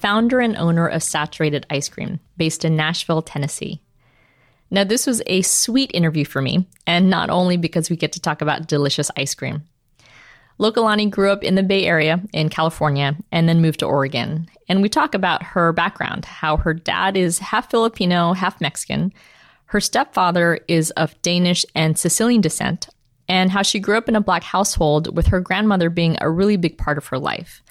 founder and owner of Saturated Ice Cream, based in Nashville, Tennessee. Now, this was a sweet interview for me, and not only because we get to talk about delicious ice cream. Lokelani grew up in the Bay Area in California and then moved to Oregon. And we talk about her background, how her dad is half Filipino, half Mexican. Her stepfather is of Danish and Sicilian descent, and how she grew up in a black household with her grandmother being a really big part of her life.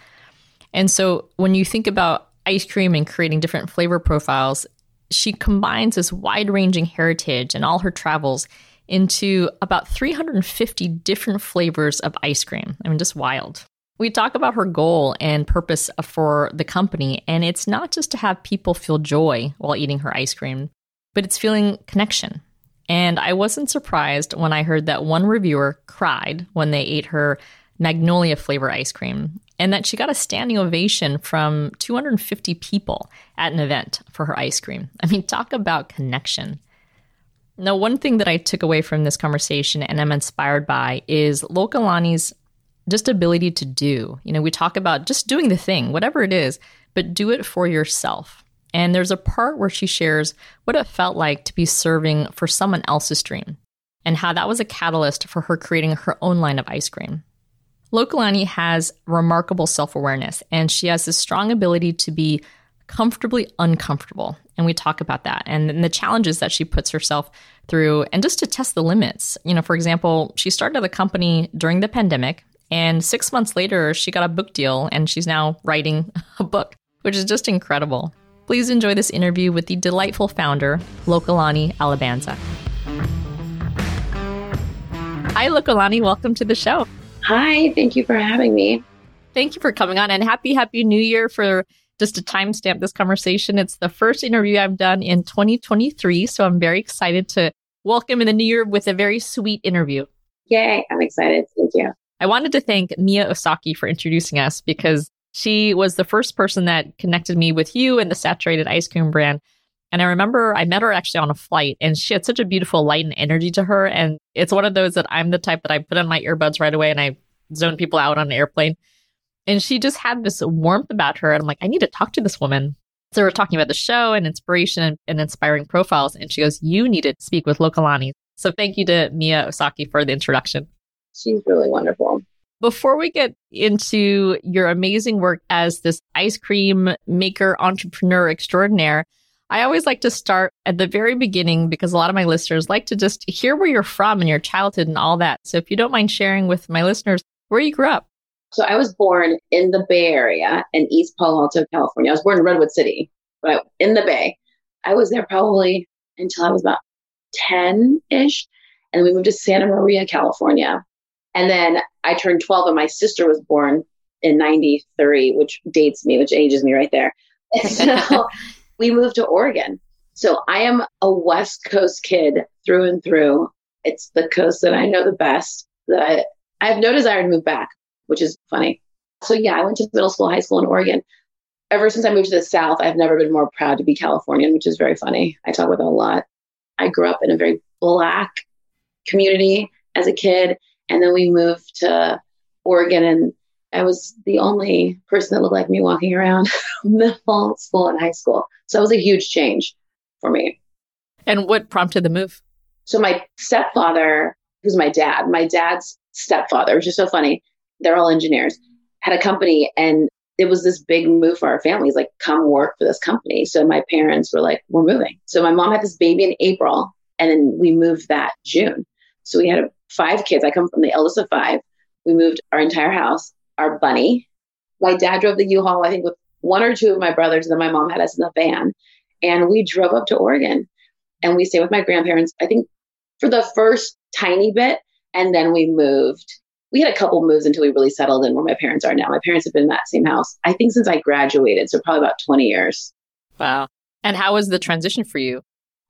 And so when you think about ice cream and creating different flavor profiles, she combines this wide ranging heritage and all her travels into about 350 different flavors of ice cream. I mean, just wild. We talk about her goal and purpose for the company, and it's not just to have people feel joy while eating her ice cream, but it's feeling connection and I wasn't surprised when I heard that one reviewer cried when they ate her magnolia flavor ice cream and that she got a standing ovation from 250 people at an event for her ice cream. I mean, talk about connection. Now, one thing that I took away from this conversation and I'm inspired by is Lokelani's just ability to do. You know, we talk about just doing the thing, whatever it is, but do it for yourself. And there's a part where she shares what it felt like to be serving for someone else's dream and how that was a catalyst for her creating her own line of ice cream. Lokelani has remarkable self awareness and she has this strong ability to be comfortably uncomfortable. And we talk about that and the challenges that she puts herself through and just to test the limits. You know, for example, she started the company during the pandemic and six months later, she got a book deal and she's now writing a book, which is just incredible. Please enjoy this interview with the delightful founder, Lokelani Alabanza. Hi, Lokelani. Welcome to the show. Hi, thank you for having me. Thank you for coming on and happy, happy new year for just to timestamp this conversation. It's the first interview I've done in 2023. So I'm very excited to welcome in the new year with a very sweet interview. Yay, I'm excited. Thank you. I wanted to thank Mia Osaki for introducing us because she was the first person that connected me with you and the saturated ice cream brand. And I remember I met her actually on a flight and she had such a beautiful light and energy to her. And it's one of those that I'm the type that I put on my earbuds right away and I zone people out on an airplane. And she just had this warmth about her. And I'm like, I need to talk to this woman. So we're talking about the show and inspiration and, and inspiring profiles. And she goes, You need to speak with Lokelani. So thank you to Mia Osaki for the introduction. She's really wonderful. Before we get into your amazing work as this ice cream maker entrepreneur extraordinaire, I always like to start at the very beginning because a lot of my listeners like to just hear where you're from and your childhood and all that. So if you don't mind sharing with my listeners where you grew up. So I was born in the Bay Area in East Palo Alto, California. I was born in Redwood City, but in the Bay. I was there probably until I was about 10 ish. And then we moved to Santa Maria, California. And then I turned 12 and my sister was born in 93, which dates me, which ages me right there. so we moved to Oregon. So I am a West Coast kid through and through. It's the coast that I know the best. That I have no desire to move back, which is funny. So yeah, I went to middle school, high school in Oregon. Ever since I moved to the South, I've never been more proud to be Californian, which is very funny. I talk about that a lot. I grew up in a very black community as a kid. And then we moved to Oregon, and I was the only person that looked like me walking around middle school and high school. So it was a huge change for me. And what prompted the move? So my stepfather, who's my dad, my dad's stepfather, which is so funny. They're all engineers, had a company and it was this big move for our families, like come work for this company. So my parents were like, we're moving. So my mom had this baby in April And then we moved that June. So we had five kids. I come from the eldest of five. We moved our entire house, our bunny. My dad drove the U-Haul, I think, with one or two of my brothers, and then my mom had us in the van. And we drove up to Oregon and we stayed with my grandparents, I think for the first tiny bit. And then we moved. We had a couple moves until we really settled in where my parents are now. My parents have been in that same house, I think, since I graduated. So probably about 20 years. Wow. And how was the transition for you?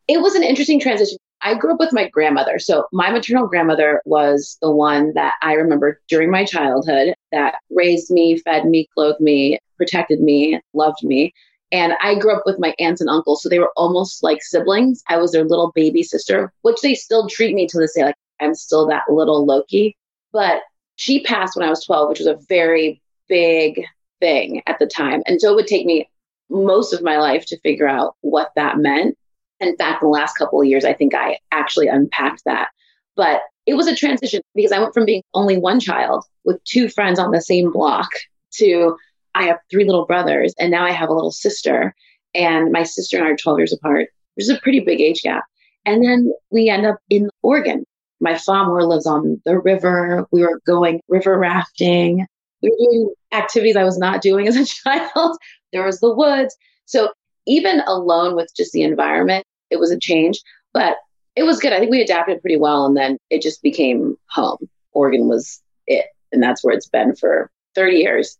It was an interesting transition. I grew up with my grandmother. So my maternal grandmother was the one that I remember during my childhood that raised me, fed me, clothed me, protected me, loved me. And I grew up with my aunts and uncles. So they were almost like siblings. I was their little baby sister, which they still treat me to this day. Like I'm still that little Loki. But she passed when I was 12, which was a very big thing at the time. And so it would take me most of my life to figure out what that meant. In fact, the last couple of years, I think I actually unpacked that. But it was a transition because I went from being only one child with two friends on the same block to I have three little brothers and now I have a little sister. And my sister and I are 12 years apart. There's a pretty big age gap. And then we end up in Oregon. My family lives on the river. We were going river rafting. We were doing activities I was not doing as a child. there was the woods. So even alone with just the environment, it was a change, but it was good. I think we adapted pretty well. And then it just became home. Oregon was it. And that's where it's been for 30 years.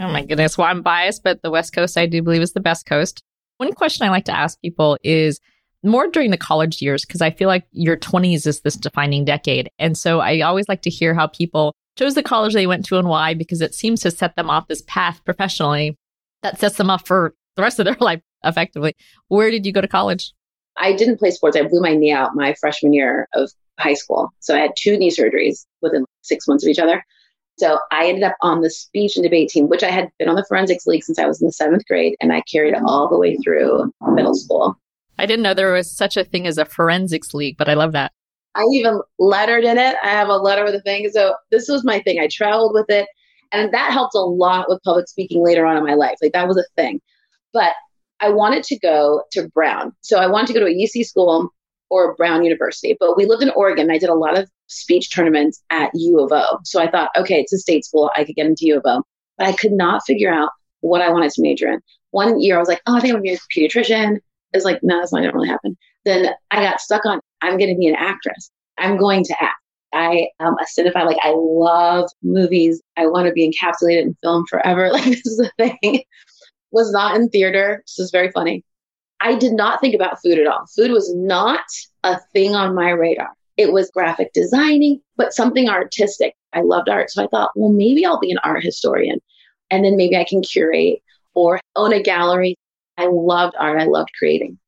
Oh my goodness. Well, I'm biased, but the West Coast I do believe is the best coast. One question I like to ask people is more during the college years, because I feel like your 20s is this defining decade. And so I always like to hear how people chose the college they went to and why, because it seems to set them off this path professionally that sets them up for the rest of their life effectively. Where did you go to college? I didn't play sports. I blew my knee out my freshman year of high school. So I had two knee surgeries within six months of each other. So I ended up on the speech and debate team, which I had been on the forensics league since I was in the seventh grade, and I carried it all the way through middle school. I didn't know there was such a thing as a forensics league, but I love that. I even lettered in it. I have a letter with a thing. So this was my thing. I traveled with it. And that helped a lot with public speaking later on in my life. Like that was a thing. But I wanted to go to Brown. So I wanted to go to a UC school or Brown University. But we lived in Oregon. I did a lot of speech tournaments at U of O. So I thought, okay, it's a state school. I could get into U of O. But I could not figure out what I wanted to major in. One year I was like, oh, I think I'm going to be a pediatrician. It's like, no, that's not going to really happen. Then I got stuck on, I'm going to be an actress. I'm going to act. I am a cinephile. Like I love movies. I want to be encapsulated in film forever. Like this is a thing. Was not in theater. This is very funny. I did not think about food at all. Food was not a thing on my radar. It was graphic designing, but something artistic. I loved art. So I thought, well, maybe I'll be an art historian and then maybe I can curate or own a gallery. I loved art. I loved creating.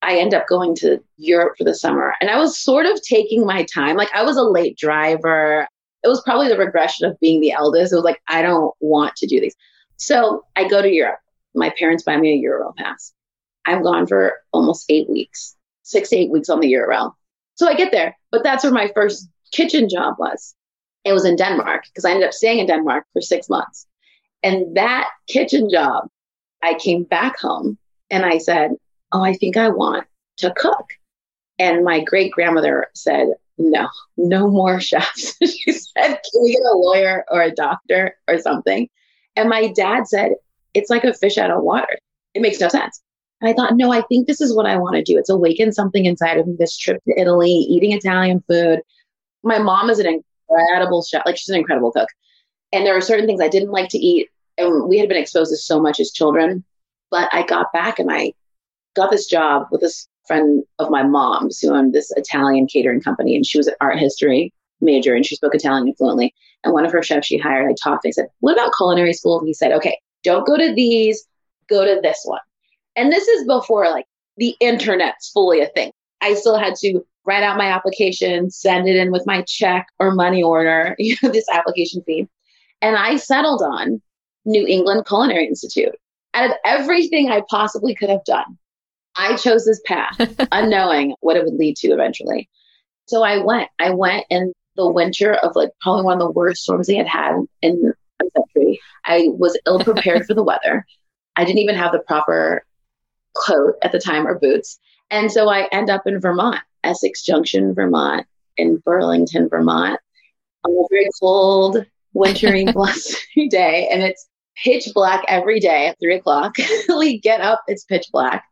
I end up going to Europe for the summer and I was sort of taking my time. Like I was a late driver. It was probably the regression of being the eldest. It was like, I don't want to do these. So I go to Europe. My parents buy me a Euro pass. I'm gone for almost eight weeks, six eight weeks on the Eurail. So I get there, but that's where my first kitchen job was. It was in Denmark because I ended up staying in Denmark for six months. And that kitchen job, I came back home and I said, Oh, I think I want to cook. And my great grandmother said, No, no more chefs. she said, Can we get a lawyer or a doctor or something? And my dad said, It's like a fish out of water. It makes no sense. And I thought, no, I think this is what I want to do. It's awaken something inside of me. This trip to Italy, eating Italian food. My mom is an incredible chef. Like she's an incredible cook. And there were certain things I didn't like to eat. And we had been exposed to so much as children. But I got back and I got this job with this friend of my mom's who owned this Italian catering company. And she was an art history major and she spoke Italian fluently. And one of her chefs she hired, I talked, I said, What about culinary school? And he said, Okay, don't go to these, go to this one. And this is before like the internet's fully a thing. I still had to write out my application, send it in with my check or money order, you know, this application fee. And I settled on New England Culinary Institute. Out of everything I possibly could have done, I chose this path, unknowing what it would lead to eventually. So I went. I went in the winter of like probably one of the worst storms they had had in century. I was ill prepared for the weather. I didn't even have the proper coat at the time or boots. And so I end up in Vermont Essex Junction, Vermont, in Burlington, Vermont, on a very cold, wintry, blustery day. And it's pitch black every day at three o'clock. we get up, it's pitch black.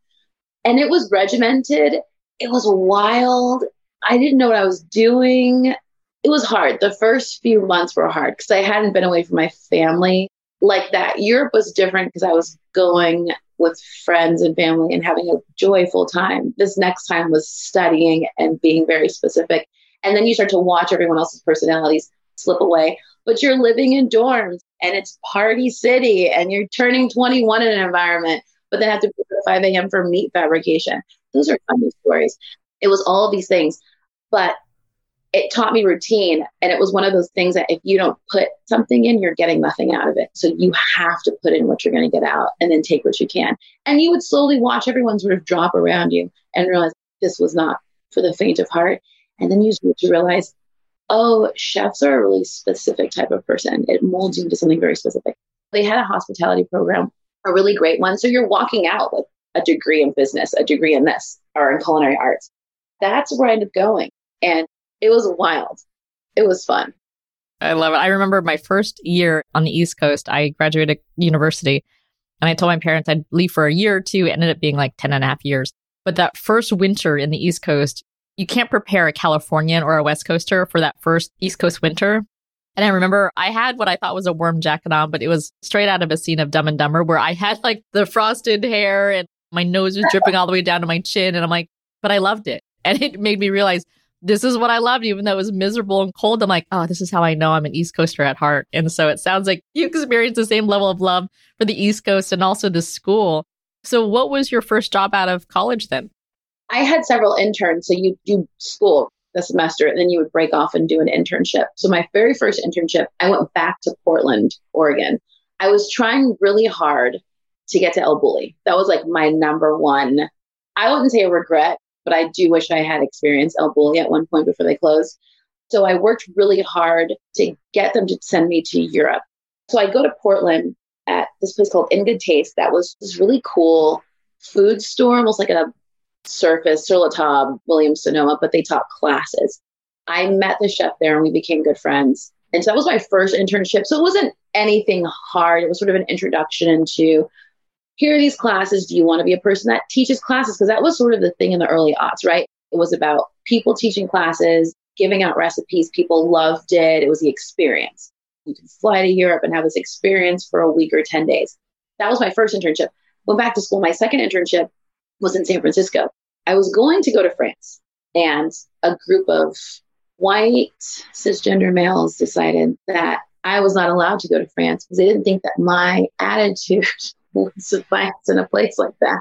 And it was regimented. It was wild. I didn't know what I was doing. It was hard. The first few months were hard because I hadn't been away from my family like that. Europe was different because I was going with friends and family and having a joyful time. This next time was studying and being very specific. And then you start to watch everyone else's personalities slip away. But you're living in dorms and it's party city and you're turning 21 in an environment, but then have to be at 5 a.m. for meat fabrication. Those are funny stories. It was all these things. But it taught me routine. And it was one of those things that if you don't put something in, you're getting nothing out of it. So you have to put in what you're going to get out and then take what you can. And you would slowly watch everyone sort of drop around you and realize this was not for the faint of heart. And then you realize, oh, chefs are a really specific type of person. It molds you into something very specific. They had a hospitality program, a really great one. So you're walking out with a degree in business, a degree in this, or in culinary arts. That's where I ended up going. And it was wild. It was fun. I love it. I remember my first year on the East Coast, I graduated university and I told my parents I'd leave for a year or two. It ended up being like 10 and a half years. But that first winter in the East Coast, you can't prepare a Californian or a West Coaster for that first East Coast winter. And I remember I had what I thought was a warm jacket on, but it was straight out of a scene of Dumb and Dumber where I had like the frosted hair and my nose was dripping all the way down to my chin. And I'm like, but I loved it. And it made me realize this is what I loved, even though it was miserable and cold. I'm like, oh, this is how I know I'm an East Coaster at heart. And so it sounds like you experienced the same level of love for the East Coast and also the school. So, what was your first job out of college then? I had several interns. So, you do school the semester and then you would break off and do an internship. So, my very first internship, I went back to Portland, Oregon. I was trying really hard to get to El Bulli. That was like my number one, I wouldn't say a regret, but I do wish I had experienced El Bulli at one point before they closed. So I worked really hard to get them to send me to Europe. So I go to Portland at this place called In Good Taste. That was this really cool food store, almost like a surface, Sur La Table, Williams Sonoma, but they taught classes. I met the chef there and we became good friends. And so that was my first internship. So it wasn't anything hard. It was sort of an introduction into here are these classes. Do you want to be a person that teaches classes? Because that was sort of the thing in the early aughts, right? It was about people teaching classes, giving out recipes. People loved it. It was the experience. You could fly to Europe and have this experience for a week or 10 days. That was my first internship. Went back to school. My second internship was in San Francisco. I was going to go to France, and a group of white cisgender males decided that I was not allowed to go to France because they didn't think that my attitude suffice in a place like that.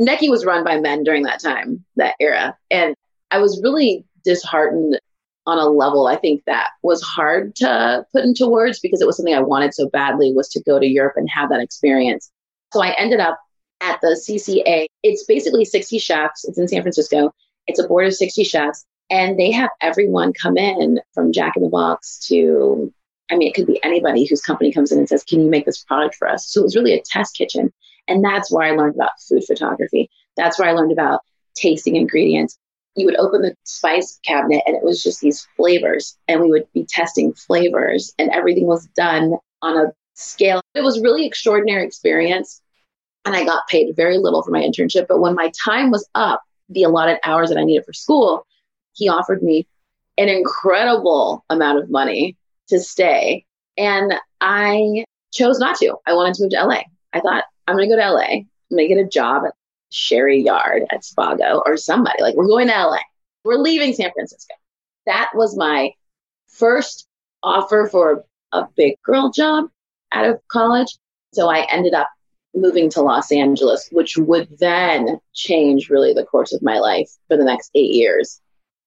NECI was run by men during that time, that era. And I was really disheartened on a level I think that was hard to put into words because it was something I wanted so badly was to go to Europe and have that experience. So I ended up at the CCA. It's basically 60 chefs. It's in San Francisco. It's a board of 60 chefs and they have everyone come in from Jack in the Box to I mean, it could be anybody whose company comes in and says, Can you make this product for us? So it was really a test kitchen. And that's where I learned about food photography. That's where I learned about tasting ingredients. You would open the spice cabinet and it was just these flavors, and we would be testing flavors, and everything was done on a scale. It was really extraordinary experience. And I got paid very little for my internship. But when my time was up, the allotted hours that I needed for school, he offered me an incredible amount of money to stay. And I chose not to. I wanted to move to LA. I thought, I'm going to go to LA. I'm going to get a job at Sherry Yard at Spago or somebody. Like, we're going to LA. We're leaving San Francisco. That was my first offer for a big girl job out of college. So I ended up moving to Los Angeles, which would then change really the course of my life for the next eight years.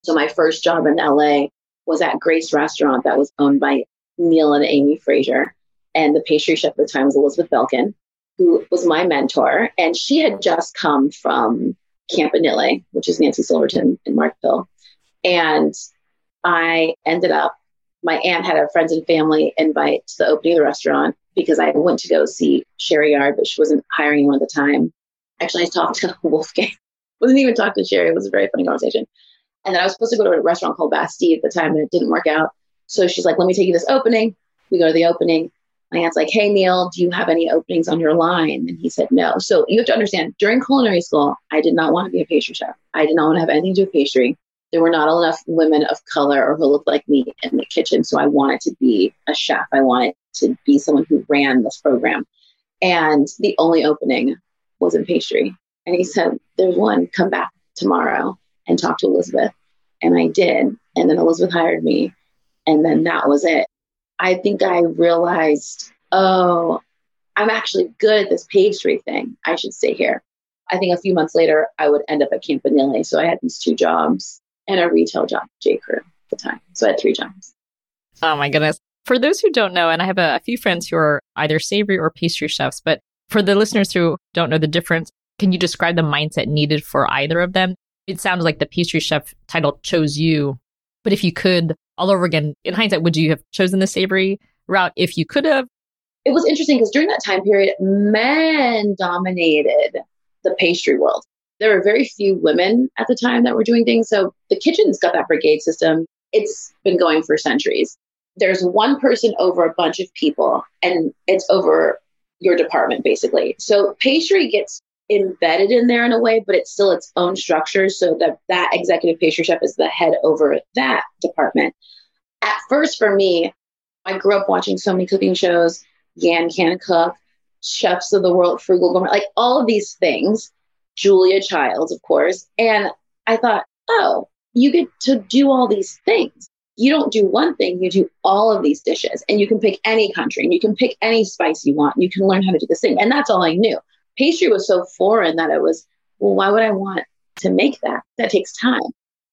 So my first job in LA was at Grace Restaurant that was owned by Neal and Amy Fraser. And the pastry chef at the time was Elizabeth Belkin, who was my mentor. And she had just come from Campanile, which is Nancy Silverton in Mark Peel. And I ended up, my aunt had her friends and family invite to the opening of the restaurant because I went to go see Sherry Yard, but she wasn't hiring anyone at the time. Actually, I talked to Wolfgang. wasn't even talking to Sherry. It was a very funny conversation. And then I was supposed to go to a restaurant called Bastille at the time, and it didn't work out. So she's like, let me take you this opening. We go to the opening. My aunt's like, hey, Neal, do you have any openings on your line? And he said, no. So you have to understand, during culinary school, I did not want to be a pastry chef. I did not want to have anything to do with pastry. There were not enough women of color or who looked like me in the kitchen. So I wanted to be a chef. I wanted to be someone who ran this program. And the only opening was in pastry. And he said, there's one, come back tomorrow and talk to Elizabeth. And I did. And then Elizabeth hired me. And then that was it. I think I realized, oh, I'm actually good at this pastry thing. I should stay here. I think a few months later, I would end up at Campanile. So I had these two jobs and a retail job J. Crew at the time. So I had three jobs. Oh my goodness. For those who don't know, and I have a, a few friends who are either savory or pastry chefs, but for the listeners who don't know the difference, can you describe the mindset needed for either of them? It sounds like the pastry chef title chose you, but if you could all over again, in hindsight, would you have chosen the savory route if you could have? It was interesting because during that time period, men dominated the pastry world. There were very few women at the time that were doing things. So the kitchen's got that brigade system. It's been going for centuries. There's one person over a bunch of people, and it's over your department, basically. So pastry gets embedded in there in a way, but it's still its own structure. So that that executive pastry chef is the head over that department. At first, for me, I grew up watching so many cooking shows, Yan Can Cook, Chefs of the World, Frugal Gourmet, like all of these things. Julia Childs, of course. And I thought, oh, you get to do all these things. You don't do one thing, you do all of these dishes. And you can pick any country and you can pick any spice you want. You can learn how to do this thing. And that's all I knew pastry was so foreign that it was, well, why would I want to make that? That takes time.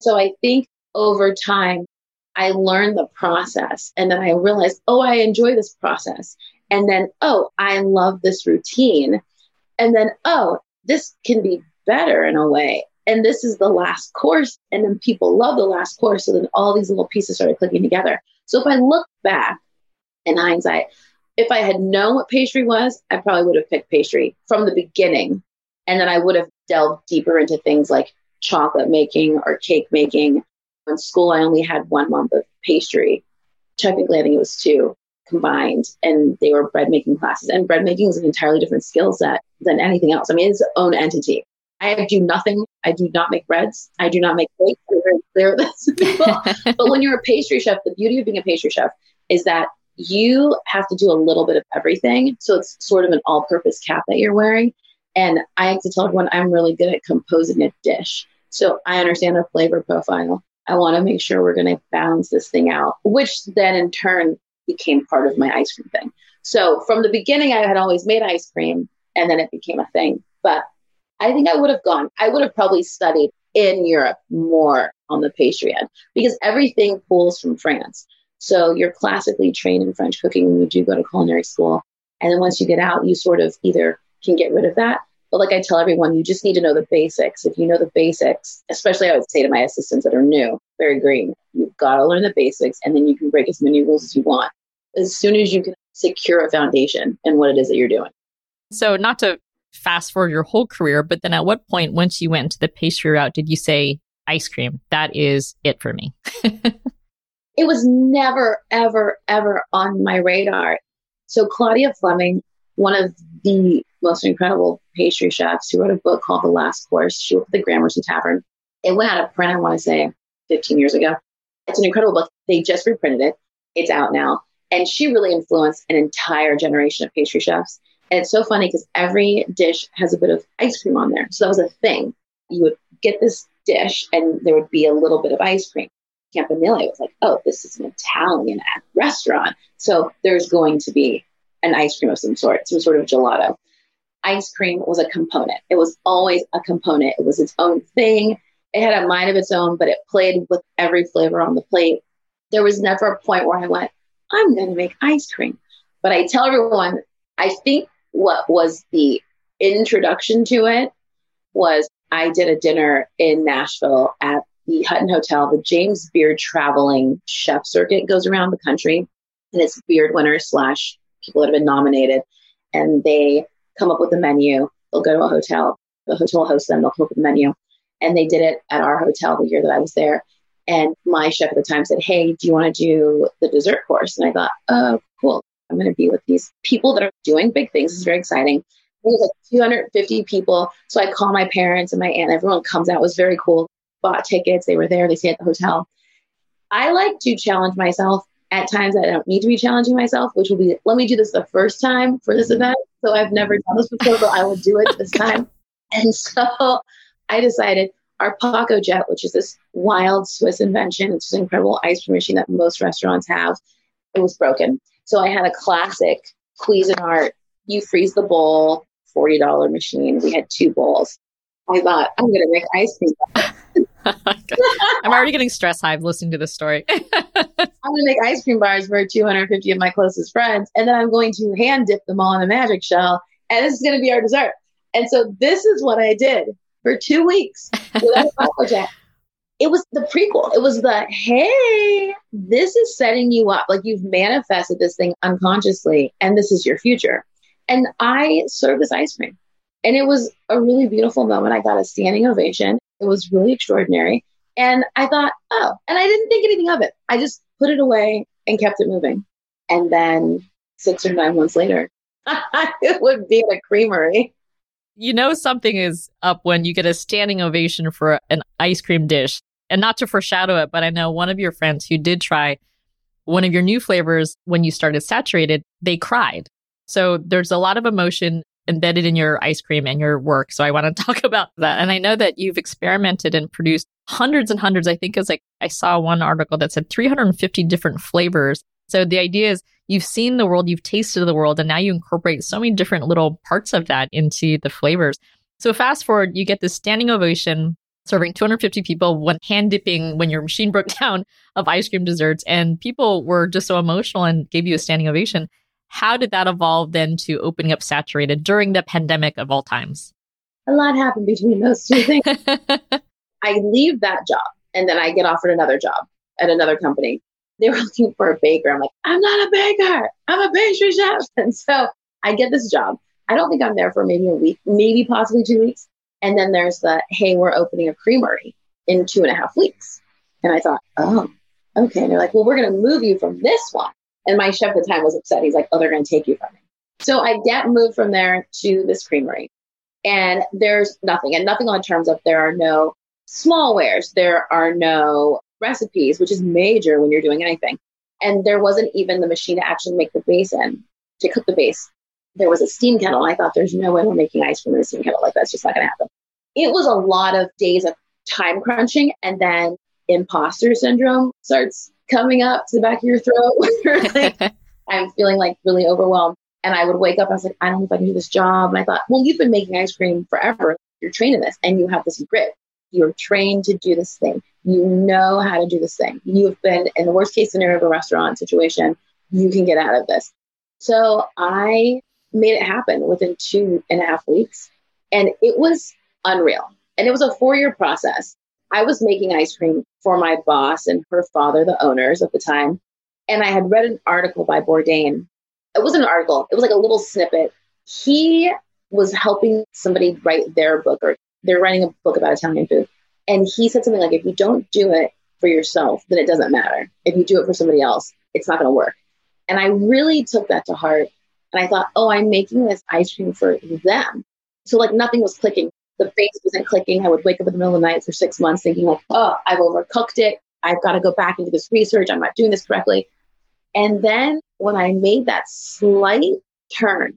So I think over time, I learned the process and then I realized, oh, I enjoy this process. And then, oh, I love this routine. And then, oh, this can be better in a way. And this is the last course. And then people love the last course. So then all these little pieces started clicking together. So if I look back in hindsight, if I had known what pastry was, I probably would have picked pastry from the beginning. And then I would have delved deeper into things like chocolate making or cake making. In school, I only had one month of pastry. Technically, I think it was two combined, and they were bread making classes. And bread making is an entirely different skill set than anything else. I mean, it's its own entity. I do nothing. I do not make breads. I do not make cakes. I'm very clear with this. but when you're a pastry chef, the beauty of being a pastry chef is that you have to do a little bit of everything. So it's sort of an all purpose cap that you're wearing. And I like to tell everyone I'm really good at composing a dish. So I understand the flavor profile. I want to make sure we're going to balance this thing out, which then in turn became part of my ice cream thing. So from the beginning, I had always made ice cream and then it became a thing. But I think I would have gone, I would have probably studied in Europe more on the pastry end because everything pulls from France. So you're classically trained in French cooking when you do go to culinary school. And then once you get out, you sort of either can get rid of that. But like I tell everyone, you just need to know the basics. If you know the basics, especially I would say to my assistants that are new, very green, you've got to learn the basics and then you can break as many rules as you want as soon as you can secure a foundation in what it is that you're doing. So, not to fast forward your whole career, but then at what point, once you went into the pastry route, did you say, ice cream, that is it for me? it was never, ever, ever on my radar. So Claudia Fleming, one of the most incredible pastry chefs, who wrote a book called The Last Course. She worked at the Gramercy Tavern. It went out of print, I want to say, 15 years ago. It's an incredible book. They just reprinted it. It's out now. And she really influenced an entire generation of pastry chefs. And it's so funny because every dish has a bit of ice cream on there. So that was a thing. You would get this dish and there would be a little bit of ice cream. Campanile was like, oh, this is an Italian restaurant. So there's going to be an ice cream of some sort, some sort of gelato. Ice cream was a component. It was always a component. It was its own thing. It had a mind of its own, but it played with every flavor on the plate. There was never a point where I went, I'm going to make ice cream. But I tell everyone, I think what was the introduction to it was I did a dinner in Nashville at the Hutton Hotel, the James Beard traveling chef circuit goes around the country, and it's beard winners slash people that have been nominated, and they come up with a menu. They'll go to a hotel, the hotel hosts them, they'll come up with a menu, And they did it at our hotel the year that I was there. And my chef at the time said, Hey, do you want to do the dessert course? And I thought, Oh, cool. I'm going to be with these people that are doing big things. It's very exciting. It was like 250 people. So I call my parents and my aunt. Everyone comes out. It was very cool. Bought tickets. They were there. They stayed at the hotel. I like to challenge myself. At times, I don't need to be challenging myself, which will be let me do this the first time for this mm-hmm. event. So I've never done this before, but I will do it this time. And so I decided our Pacojet, which is this wild Swiss invention, it's this incredible ice cream machine that most restaurants have, it was broken. So I had a classic Cuisinart. You freeze the bowl, $40 machine. We had two bowls. I thought, I'm going to make ice cream. I'm already getting stress hive listening to this story. I'm going to make ice cream bars for 250 of my closest friends. And then I'm going to hand dip them all in a magic shell. And this is going to be our dessert. And so this is what I did for two weeks without a it was the prequel. It was the hey, this is setting you up. Like you've manifested this thing unconsciously, and this is your future. And I serve this ice cream. And it was a really beautiful moment. I got a standing ovation. It was really extraordinary. And I thought, oh, and I didn't think anything of it. I just put it away and kept it moving. And then six or nine months later, it would be at a creamery. You know, something is up when you get a standing ovation for an ice cream dish and not to foreshadow it, but I know one of your friends who did try one of your new flavors when you started saturated, they cried. So there's a lot of emotion embedded in your ice cream and your work. So I want to talk about that. And I know that you've experimented and produced hundreds and hundreds. I think it's like I saw one article that said 350 different flavors. So the idea is you've seen the world, you've tasted the world, and now you incorporate so many different little parts of that into the flavors. So fast forward, you get this standing ovation serving 250 people when hand dipping when your machine broke down of ice cream desserts and people were just so emotional and gave you a standing ovation how did that evolve then to opening up saturated during the pandemic of all times? A lot happened between those two things. I leave that job and then i get offered another job at another company. They were looking for a baker. I'm like i'm not a baker. I'm a pastry chef. And so i get this job. I don't think i'm there for maybe a week maybe possibly two weeks. And then there's the, hey, we're opening a creamery in two and a half weeks. And I thought, oh, okay. And they're like, well, we're going to move you from this one. And my chef at the time was upset. He's like, oh, they're going to take you from me. So I get moved from there to this creamery. And there's nothing, and nothing on terms of there are no small wares, there are no recipes, which is major when you're doing anything. And there wasn't even the machine to actually make the base in, to cook the base there was a steam kettle. I thought there's no way we're making ice cream in a steam kettle. Like that's just not going to happen. It was a lot of days of time crunching, and then imposter syndrome starts coming up to the back of your throat. like, I'm feeling like really overwhelmed. And I would wake up, I was like, I don't know if I can do this job. And I thought, well, you've been making ice cream forever. You're trained in this and you have this grit. You're trained to do this thing. You know how to do this thing. You've been in the worst case scenario of a restaurant situation. You can get out of this. So I made it happen within two and a half weeks. And it was unreal. And it was a four year process. I was making ice cream for my boss and her father, the owners at the time. And I had read an article by Bourdain. It wasn't an article, it was like a little snippet. He was helping somebody write their book, or they're writing a book about Italian food. And he said something like, if you don't do it for yourself, then it doesn't matter. If you do it for somebody else, it's not going to work. And I really took that to heart. And I thought, oh, I'm making this ice cream for them. So like nothing was clicking. The base wasn't clicking. I would wake up in the middle of the night for six months thinking like, oh, I've overcooked it. I've got to go back into this research. I'm not doing this correctly. And then when I made that slight turn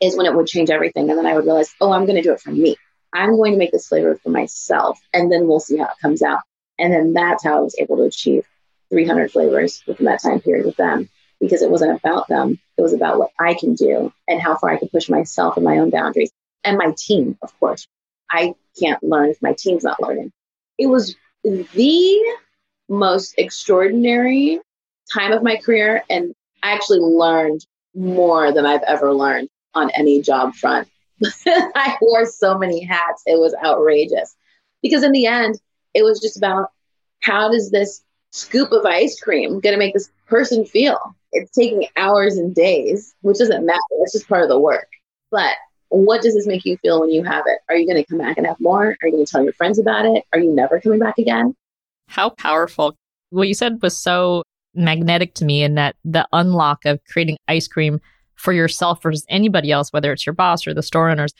is when it would change everything. And then I would realize, oh, I'm going to do it for me. I'm going to make this flavor for myself. And then we'll see how it comes out. And then that's how I was able to achieve 300 flavors within that time period with them because it wasn't about them. It was about what I can do and how far I can push myself and my own boundaries and my team, of course. I can't learn if my team's not learning. It was the most extraordinary time of my career. And I actually learned more than I've ever learned on any job front. I wore so many hats. It was outrageous because in the end, it was just about how does this scoop of ice cream going to make this person feel? it's taking hours and days, which doesn't matter. It's just part of the work. But what does this make you feel when you have it? Are you going to come back and have more? Are you going to tell your friends about it? Are you never coming back again? How powerful. What you said was so magnetic to me in that the unlock of creating ice cream for yourself versus anybody else, whether it's your boss or the store owners.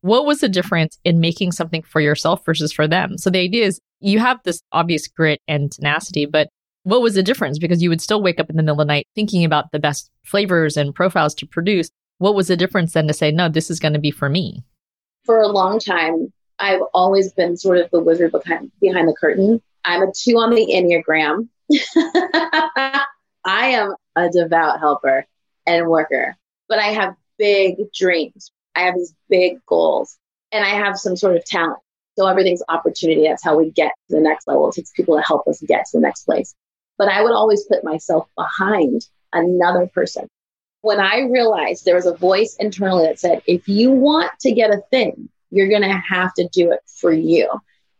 What was the difference in making something for yourself versus for them? So the idea is you have this obvious grit and tenacity, but what was the difference? Because you would still wake up in the middle of the night thinking about the best flavors and profiles to produce. What was the difference then to say, no, this is going to be for me? For a long time, I've always been sort of the wizard behind, behind the curtain. I'm a two on the Enneagram. I am a devout helper and worker, but I have big dreams. I have these big goals and I have some sort of talent. So everything's opportunity. That's how we get to the next level. It takes people to help us get to the next place. But I would always put myself behind another person. When I realized there was a voice internally that said, if you want to get a thing, you're going to have to do it for you.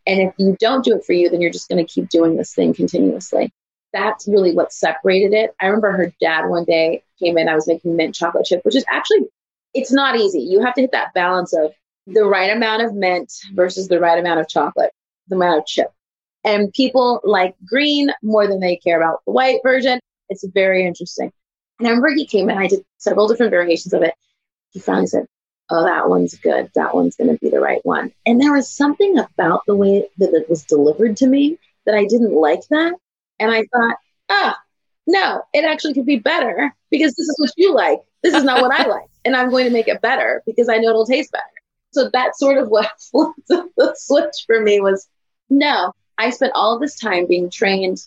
And if you don't do it for you, then you're just going to keep doing this thing continuously. That's really what separated it. I remember her dad one day came in, I was making mint chocolate chip, which is actually, it's not easy. You have to hit that balance of the right amount of mint versus the right amount of chocolate, the amount of chip. And people like green more than they care about the white version. It's very interesting. And I remember he came in, I did several different variations of it. He finally said, Oh, that one's good. That one's going to be the right one. And there was something about the way that it was delivered to me that I didn't like that. And I thought, ah, oh, no, it actually could be better because this is what you like. This is not what I like. And I'm going to make it better because I know it'll taste better. So that's sort of what the switch for me was no, I spent all of this time being trained,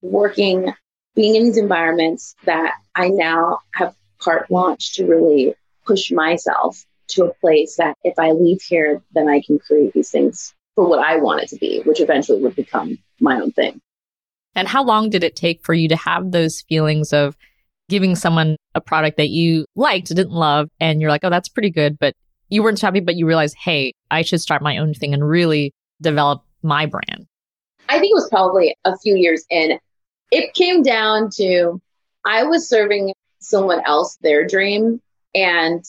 working, being in these environments that I now have carte blanche to really push myself to a place that if I leave here, then I can create these things for what I want it to be, which eventually would become my own thing. And how long did it take for you to have those feelings of giving someone a product that you liked, didn't love, and you're like, oh, that's pretty good, but you weren't happy, but you realized, hey, I should start my own thing and really develop my brand? I think it was probably a few years in. It came down to I was serving someone else their dream, and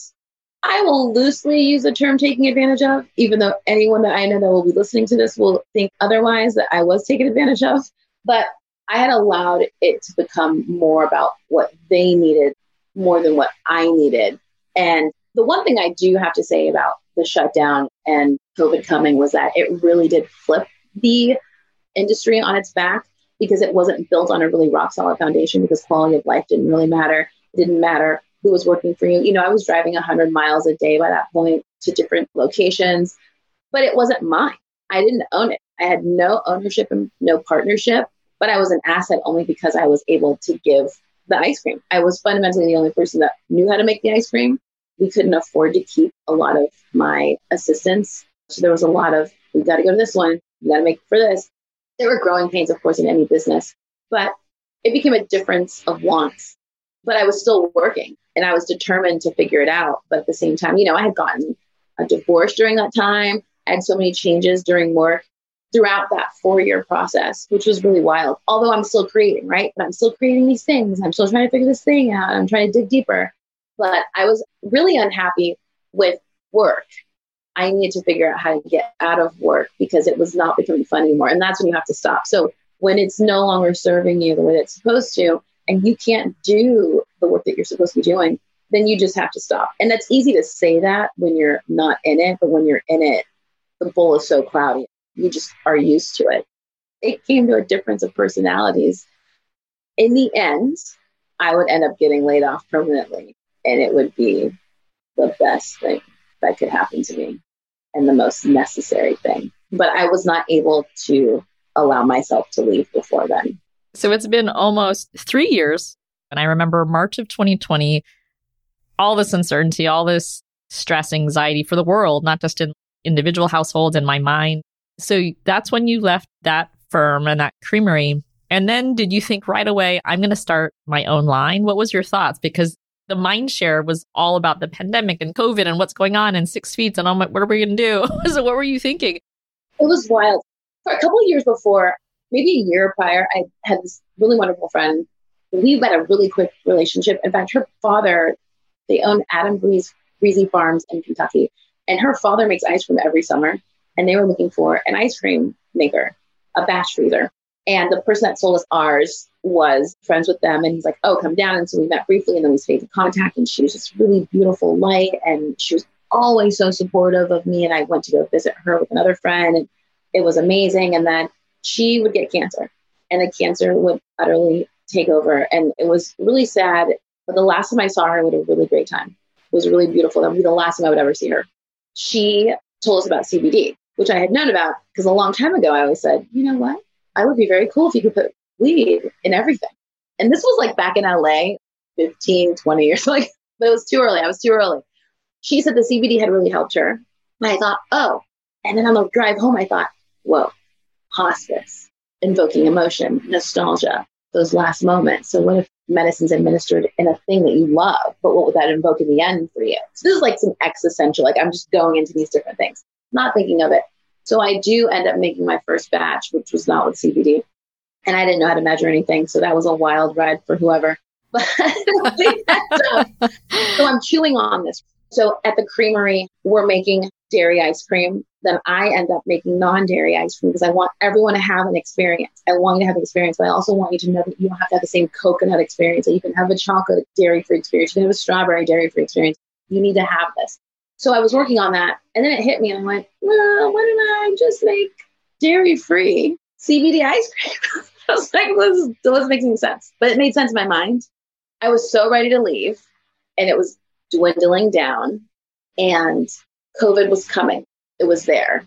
I will loosely use the term taking advantage of, even though anyone that I know that will be listening to this will think otherwise that I was taken advantage of. But I had allowed it to become more about what they needed more than what I needed. And the one thing I do have to say about the shutdown and COVID coming was that it really did flip the industry on its back because it wasn't built on a really rock solid foundation because quality of life didn't really matter. It didn't matter who was working for you. You know, I was driving 100 miles a day by that point to different locations, but it wasn't mine. I didn't own it. I had no ownership and no partnership, but I was an asset only because I was able to give the ice cream. I was fundamentally the only person that knew how to make the ice cream we couldn't afford to keep a lot of my assistants. So there was a lot of, we got to go to this one, we got to make for this. There were growing pains, of course, in any business, but it became a difference of wants. But I was still working and I was determined to figure it out. But at the same time, you know, I had gotten a divorce during that time. Had so many changes during work throughout that four year process, which was really wild. Although I'm still creating, right? But I'm still creating these things. I'm still trying to figure this thing out. I'm trying to dig deeper but I was really unhappy with work. I needed to figure out how to get out of work because it was not becoming fun anymore. And that's when you have to stop. So when it's no longer serving you the way it's supposed to, and you can't do the work that you're supposed to be doing, then you just have to stop. And that's easy to say that when you're not in it, but when you're in it, the bowl is so cloudy. You just are used to it. It came to a difference of personalities. In the end, I would end up getting laid off permanently and it would be the best thing that could happen to me and the most necessary thing. But I was not able to allow myself to leave before then. So it's been almost three years. And I remember March of 2020, all this uncertainty, all this stress, anxiety for the world, not just in individual households in my mind. So that's when you left that firm and that creamery. And then did you think right away, I'm going to start my own line? What was your thoughts? Because the mind share was all about the pandemic and COVID and what's going on and six feet. And I'm like, what are we going to do? so what were you thinking? It was wild. For a couple of years before, maybe a year prior, I had this really wonderful friend. We had a really quick relationship. In fact, her father, they own Adam Breeze Breezy Farms in Kentucky. And her father makes ice cream every summer. And they were looking for an ice cream maker, a batch freezer. And the person that sold us ours was friends with them. And he's like, oh, come down. And so we met briefly and then we stayed in contact. And she was just really beautiful light. And she was always so supportive of me. And I went to go visit her with another friend. And it was amazing. And then she would get cancer and the cancer would utterly take over. And it was really sad. But the last time I saw her, I had a really great time. It was really beautiful. That would be the last time I would ever see her. She told us about CBD, which I had known about because a long time ago I always said, you know what? I would be very cool if you could put weed in everything. And this was like back in LA 15, 20 years. Like, but it was too early. I was too early. She said the CBD had really helped her. And I thought, oh. And then on the drive home, I thought, whoa, hospice, invoking emotion, nostalgia, those last moments. So what if medicine's administered in a thing that you love, but what would that invoke in the end for you? So this is like some existential, like I'm just going into these different things, not thinking of it. So I do end up making my first batch, which was not with CBD. And I didn't know how to measure anything. So that was a wild ride for whoever. But so I'm chewing on this. So at the creamery, we're making dairy ice cream. Then I end up making non dairy ice cream because I want everyone to have an experience. I want you to have an experience, but I also want you to know that you don't have to have the same coconut experience. That you can have a chocolate dairy free experience. You can have a strawberry dairy free experience. You need to have this. So I was working on that. And then it hit me and I went, well, why don't I just make dairy free CBD ice cream? I was like, this doesn't make any sense. But it made sense in my mind. I was so ready to leave and it was dwindling down and COVID was coming. It was there.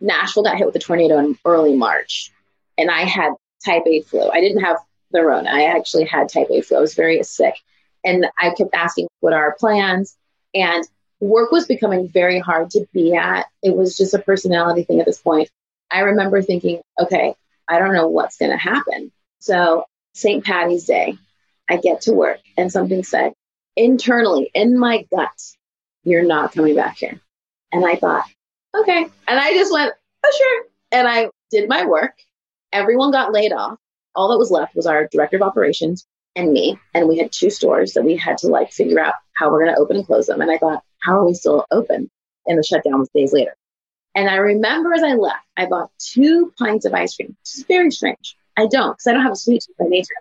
Nashville got hit with a tornado in early March and I had type A flu. I didn't have the Rona. I actually had type A flu. I was very sick. And I kept asking, what are our plans? And work was becoming very hard to be at. It was just a personality thing at this point. I remember thinking, okay, I don't know what's going to happen. So, St. Patty's Day, I get to work and something said internally in my gut, you're not coming back here. And I thought, okay. And I just went, oh, sure. And I did my work. Everyone got laid off. All that was left was our director of operations and me. And we had two stores that we had to like figure out how we're going to open and close them. And I thought, how are we still open? And the shutdown was days later. And I remember as I left, I bought two pints of ice cream, which is very strange. I don't, because I don't have a sweet tooth by nature.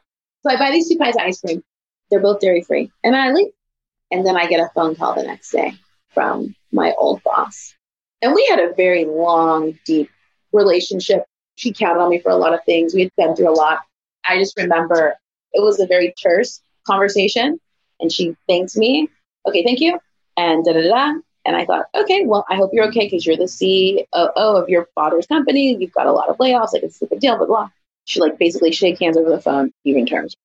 So I buy these two pints of ice cream. They're both dairy free. And I leave. And then I get a phone call the next day from my old boss. And we had a very long, deep relationship. She counted on me for a lot of things. We had been through a lot. I just remember it was a very terse conversation. And she thanked me. Okay, thank you. And da da da. And I thought, okay, well, I hope you're okay because you're the CEO of your father's company. You've got a lot of layoffs. Like, it's a big deal, blah, blah. She like basically shake hands over the phone, even terms.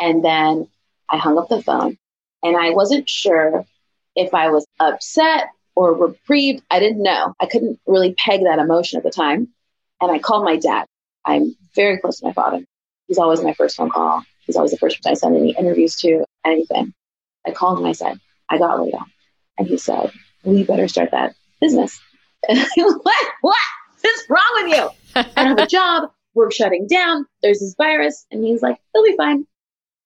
And then I hung up the phone and I wasn't sure if I was upset or reprieved. I didn't know. I couldn't really peg that emotion at the time. And I called my dad. I'm very close to my father. He's always my first phone call. He's always the first person I send any interviews to, anything. I called him. I said, I got laid off. And he said, you better start that business. Was what? What's wrong with you? I don't have a job. We're shutting down. There's this virus. And he's like, it'll be fine.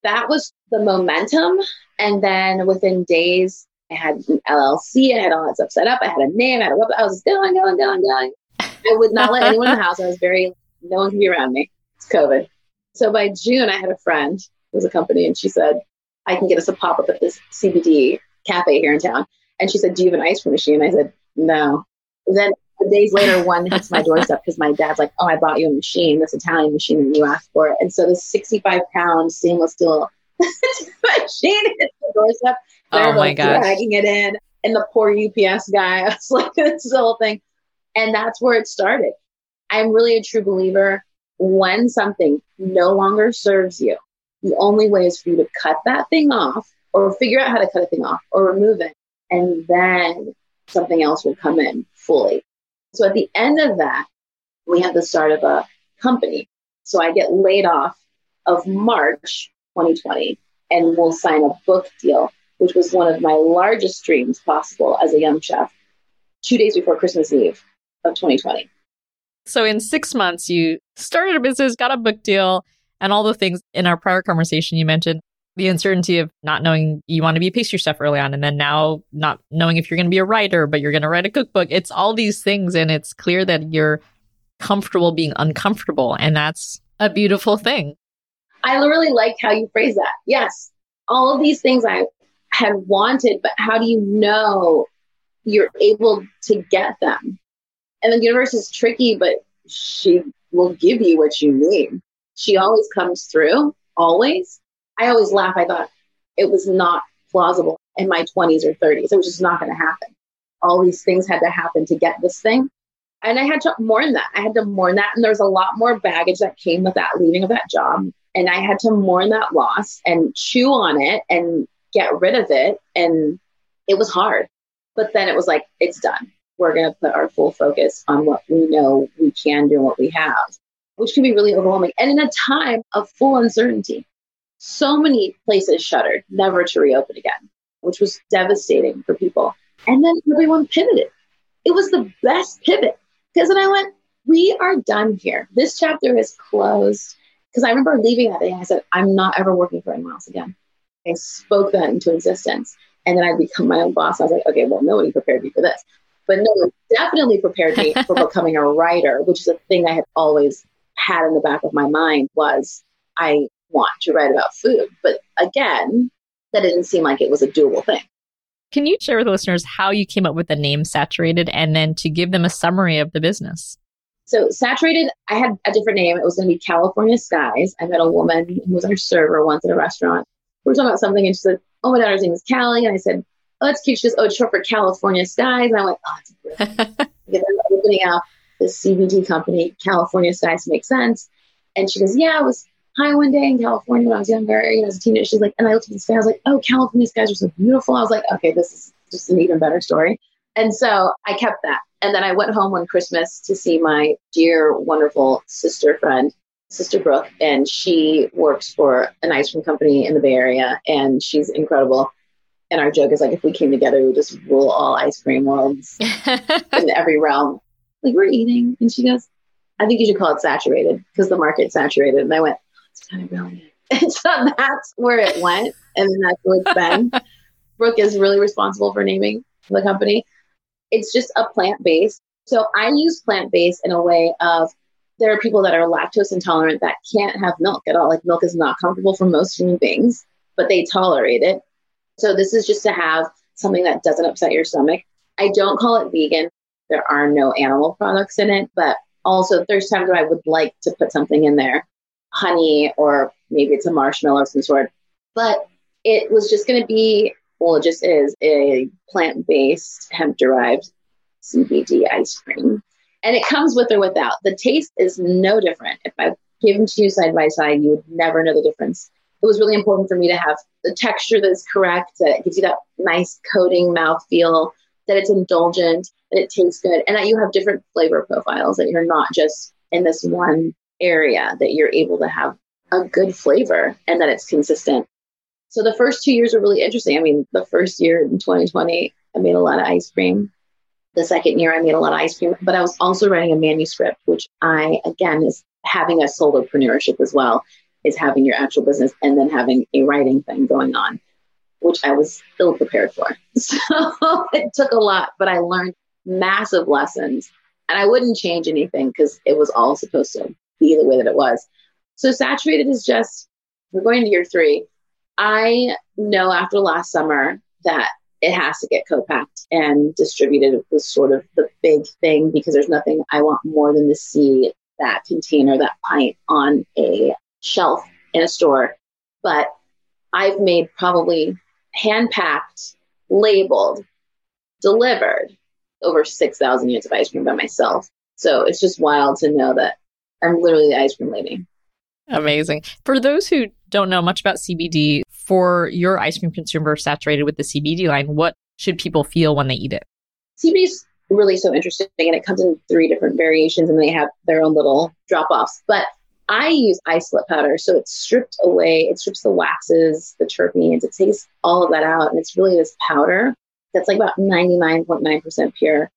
That was the momentum. And then within days, I had an LLC. I had all that stuff set up. I had a name. I had a. I was going, going, going, going. I would not let anyone in the house. I was very, no one can be around me. It's COVID. So by June, I had a friend who was a company, and she said, I can get us a pop up at this CBD cafe here in town. And she said, Do you have an ice cream machine? I said, No. Then days later, one hits my doorstep because my dad's like, Oh, I bought you a machine, this Italian machine, and you asked for it. And so this 65 pound stainless steel machine hits the doorstep. Oh my god! Dragging it in. And the poor UPS guy, I was like, This is the whole thing. And that's where it started. I'm really a true believer when something no longer serves you, the only way is for you to cut that thing off or figure out how to cut a thing off or remove it and then something else will come in fully. So at the end of that, we have the start of a company. So I get laid off of March 2020 and we'll sign a book deal, which was one of my largest dreams possible as a young chef, two days before Christmas Eve of 2020. So in six months, you started a business, got a book deal, and all the things in our prior conversation you mentioned the uncertainty of not knowing you want to be a pastry chef early on and then now not knowing if you're going to be a writer but you're going to write a cookbook. It's all these things and it's clear that you're comfortable being uncomfortable and that's a beautiful thing. I really like how you phrase that. Yes all of these things i had wanted but how do you know you're able to get them? And the universe is tricky but she will give you what you need. She always comes through always I always laugh. I thought it was not plausible in my 20s or 30s. It was just not going to happen. All these things had to happen to get this thing. And I had to mourn that. I had to mourn that. And there's a lot more baggage that came with that leaving of that job. And I had to mourn that loss and chew on it and get rid of it. And it was hard. But then it was like, it's done. We're going to put our full focus on what we know we can do and what we have, which can be really overwhelming. And in a time of full uncertainty, so many places shuttered, never to reopen again, which was devastating for people. And then everyone pivoted. It was the best pivot because then I went, we are done here. This chapter is closed. Because I remember leaving that day and I said, I'm not ever working for anyone else again. I spoke that into existence. And then I become my own boss. I was like, okay, well, nobody prepared me for this. But no one definitely prepared me for becoming a writer, which is a thing I had always had in the back of my mind was I want to write about food. But again, that didn't seem like it was a doable thing. Can you share with the listeners how you came up with the name Saturated and then to give them a summary of the business? So, Saturated, I had a different name. It was going to be California Skies. I met a woman who was our server once at a restaurant. We were talking about something and she said, Oh, my daughter's name is Callie. And I said, Oh, that's cute. She goes, Oh, it's short for California Skies. And I went, Oh, brilliant. I'm opening out this CBD company, California Skies makes sense. And she goes, Yeah, I was high one day in California when I was younger, you know, as a teenager. She's like, and I looked at the sky, I was like, oh, California skies are so beautiful. I was like, okay, this is just an even better story. And so I kept that. And then I went home one Christmas to see my dear, wonderful sister friend, Sister Brooke, and she works for an ice cream company in the Bay Area, and she's incredible. And our joke is like, if we came together, we would just rule all ice cream worlds in every realm. Like, we're eating. And she goes, I think you should call it saturated because the market's saturated. And I went, brilliant. And so that's where it went. And then that's where it's been. Brooke is really responsible for naming the company. It's just a plant based. So I use plant based in a way of there are people that are lactose intolerant that can't have milk at all. Like milk is not comfortable for most human beings, but they tolerate it. So this is just to have something that doesn't upset your stomach. I don't call it vegan. There are no animal products in it, but also there's times where I would like to put something in there honey or maybe it's a marshmallow of some sort. But it was just going to be, well, it just is a plant based, hemp derived CBD ice cream. And it comes with or without. The taste is no different. If I give them to you side by side, you would never know the difference. It was really important for me to have the texture that's correct, that gives you that nice coating mouth feel, that it's indulgent, that it tastes good, and that you have different flavor profiles, that you're not just in this one area that you're able to have a good flavor and that it's consistent. So the first two years were really interesting. I mean, the first year in 2020, I made a lot of ice cream. The second year, I made a lot of ice cream, but I was also writing a manuscript, which I, again, is having a solopreneurship as well, is having your actual business and then having a writing thing going on, which I was ill prepared for. So it took a lot, but I learned massive lessons and I wouldn't change anything because it was all supposed to be the way that it was. So saturated is just, we're going to year three. I know after last summer that it has to get co-packed and distributed was sort of the big thing because there's nothing I want more than to see that container, that pint on a shelf in a store. But I've made probably hand packed, labeled, delivered over 6,000 units of ice cream by myself. So it's just wild to know that I'm literally the ice cream lady. Amazing. For those who don't know much about CBD, for your ice cream consumer saturated with the CBD line, what should people feel when they eat it? CBD is really so interesting and it comes in three different variations and they have their own little drop offs. But I use isolate powder, so it's stripped away, it strips the waxes, the terpenes, it takes all of that out, and it's really this powder that's like about 99.9% pure.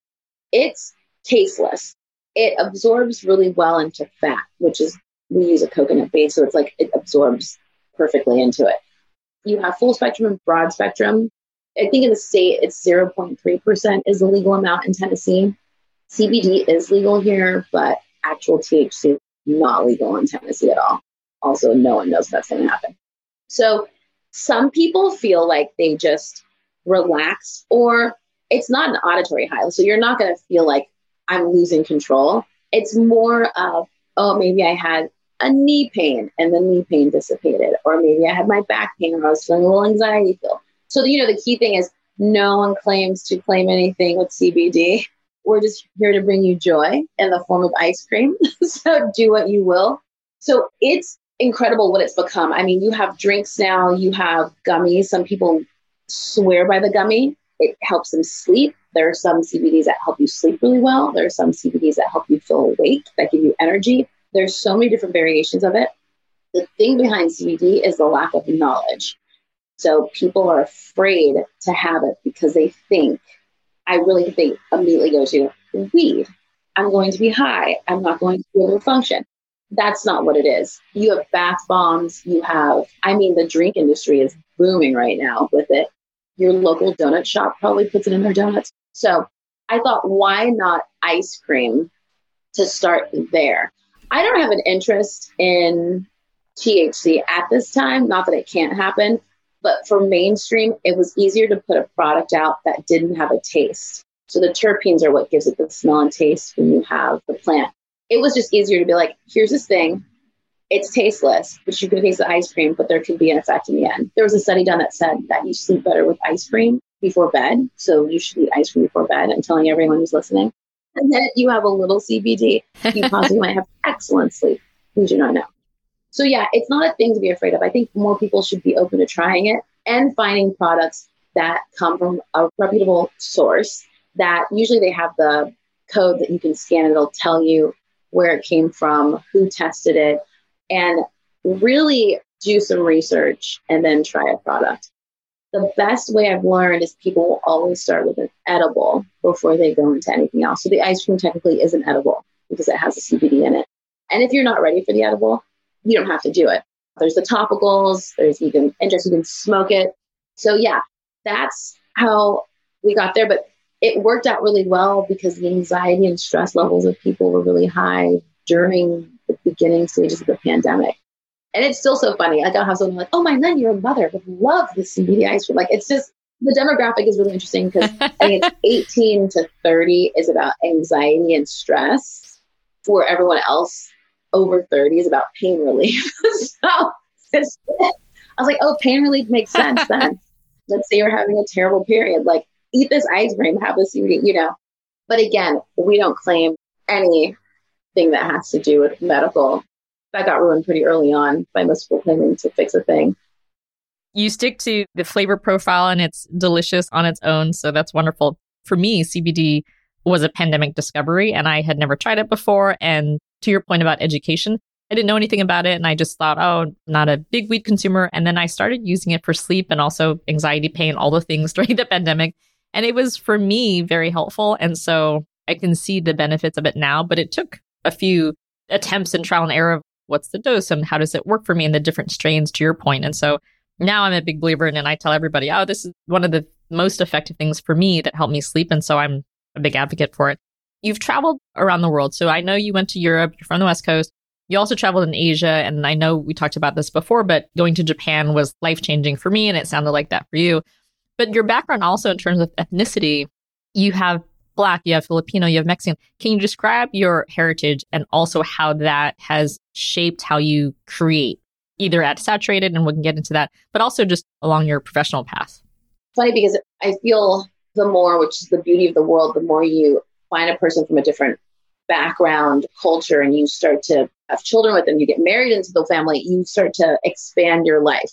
It's tasteless it absorbs really well into fat, which is we use a coconut base, so it's like it absorbs perfectly into it. You have full spectrum and broad spectrum. I think in the state it's 0.3% is the legal amount in Tennessee. CBD is legal here, but actual THC not legal in Tennessee at all. Also, no one knows that's going to happen. So some people feel like they just relax or it's not an auditory high. So you're not going to feel like I'm losing control. It's more of, oh, maybe I had a knee pain and the knee pain dissipated, or maybe I had my back pain or I was feeling a little anxiety feel. So, you know, the key thing is no one claims to claim anything with CBD. We're just here to bring you joy in the form of ice cream. so do what you will. So it's incredible what it's become. I mean, you have drinks now, you have gummies. Some people swear by the gummy. It helps them sleep. There are some CBDs that help you sleep really well. There are some CBDs that help you feel awake, that give you energy. There's so many different variations of it. The thing behind CBD is the lack of knowledge. So people are afraid to have it because they think, I really think immediately go to weed. I'm going to be high. I'm not going to be able to function. That's not what it is. You have bath bombs. You have, I mean, the drink industry is booming right now with it. Your local donut shop probably puts it in their donuts. So I thought, why not ice cream to start there? I don't have an interest in THC at this time. Not that it can't happen, but for mainstream, it was easier to put a product out that didn't have a taste. So the terpenes are what gives it the smell and taste when you have the plant. It was just easier to be like, here's this thing. It's tasteless, but you can taste the ice cream, but there can be an effect in the end. There was a study done that said that you sleep better with ice cream before bed. So you should eat ice cream before bed. I'm telling everyone who's listening. And then you have a little CBD. You possibly might have excellent sleep. We do not know. So yeah, it's not a thing to be afraid of. I think more people should be open to trying it and finding products that come from a reputable source that usually they have the code that you can scan and it'll tell you where it came from, who tested it, and really do some research and then try a product. The best way I've learned is people will always start with an edible before they go into anything else. So the ice cream technically is an edible because it has a CBD in it. And if you're not ready for the edible, you don't have to do it. There's the topicals, there's even just you can smoke it. So yeah, that's how we got there. But it worked out really well because the anxiety and stress levels of people were really high during the beginning stages of the pandemic. And it's still so funny. Like I'll have someone like, "Oh, my nun, you're a mother would love the CBD ice cream." Like it's just the demographic is really interesting because I think it's 18 to 30 is about anxiety and stress. For everyone else, over 30 is about pain relief. so I was like, oh, pain relief makes sense then. Let's say you're having a terrible period. Like, eat this ice cream, have this, you know. But again, we don't claim anything that has to do with medical. That got ruined pretty early on by most people claiming to fix a thing. You stick to the flavor profile and it's delicious on its own. So that's wonderful. For me, CBD was a pandemic discovery and I had never tried it before. And to your point about education, I didn't know anything about it. And I just thought, oh, not a big weed consumer. And then I started using it for sleep and also anxiety, pain, all the things during the pandemic. And it was for me very helpful. And so I can see the benefits of it now, but it took a few attempts and trial and error what's the dose and how does it work for me and the different strains to your point. And so now I'm a big believer in and I tell everybody, oh, this is one of the most effective things for me that helped me sleep. And so I'm a big advocate for it. You've traveled around the world. So I know you went to Europe, you're from the West Coast. You also traveled in Asia. And I know we talked about this before, but going to Japan was life changing for me. And it sounded like that for you. But your background also in terms of ethnicity, you have Black, you have Filipino, you have Mexican. Can you describe your heritage and also how that has shaped how you create, either at Saturated, and we can get into that, but also just along your professional path? Funny because I feel the more, which is the beauty of the world, the more you find a person from a different background, culture, and you start to have children with them, you get married into the family, you start to expand your life.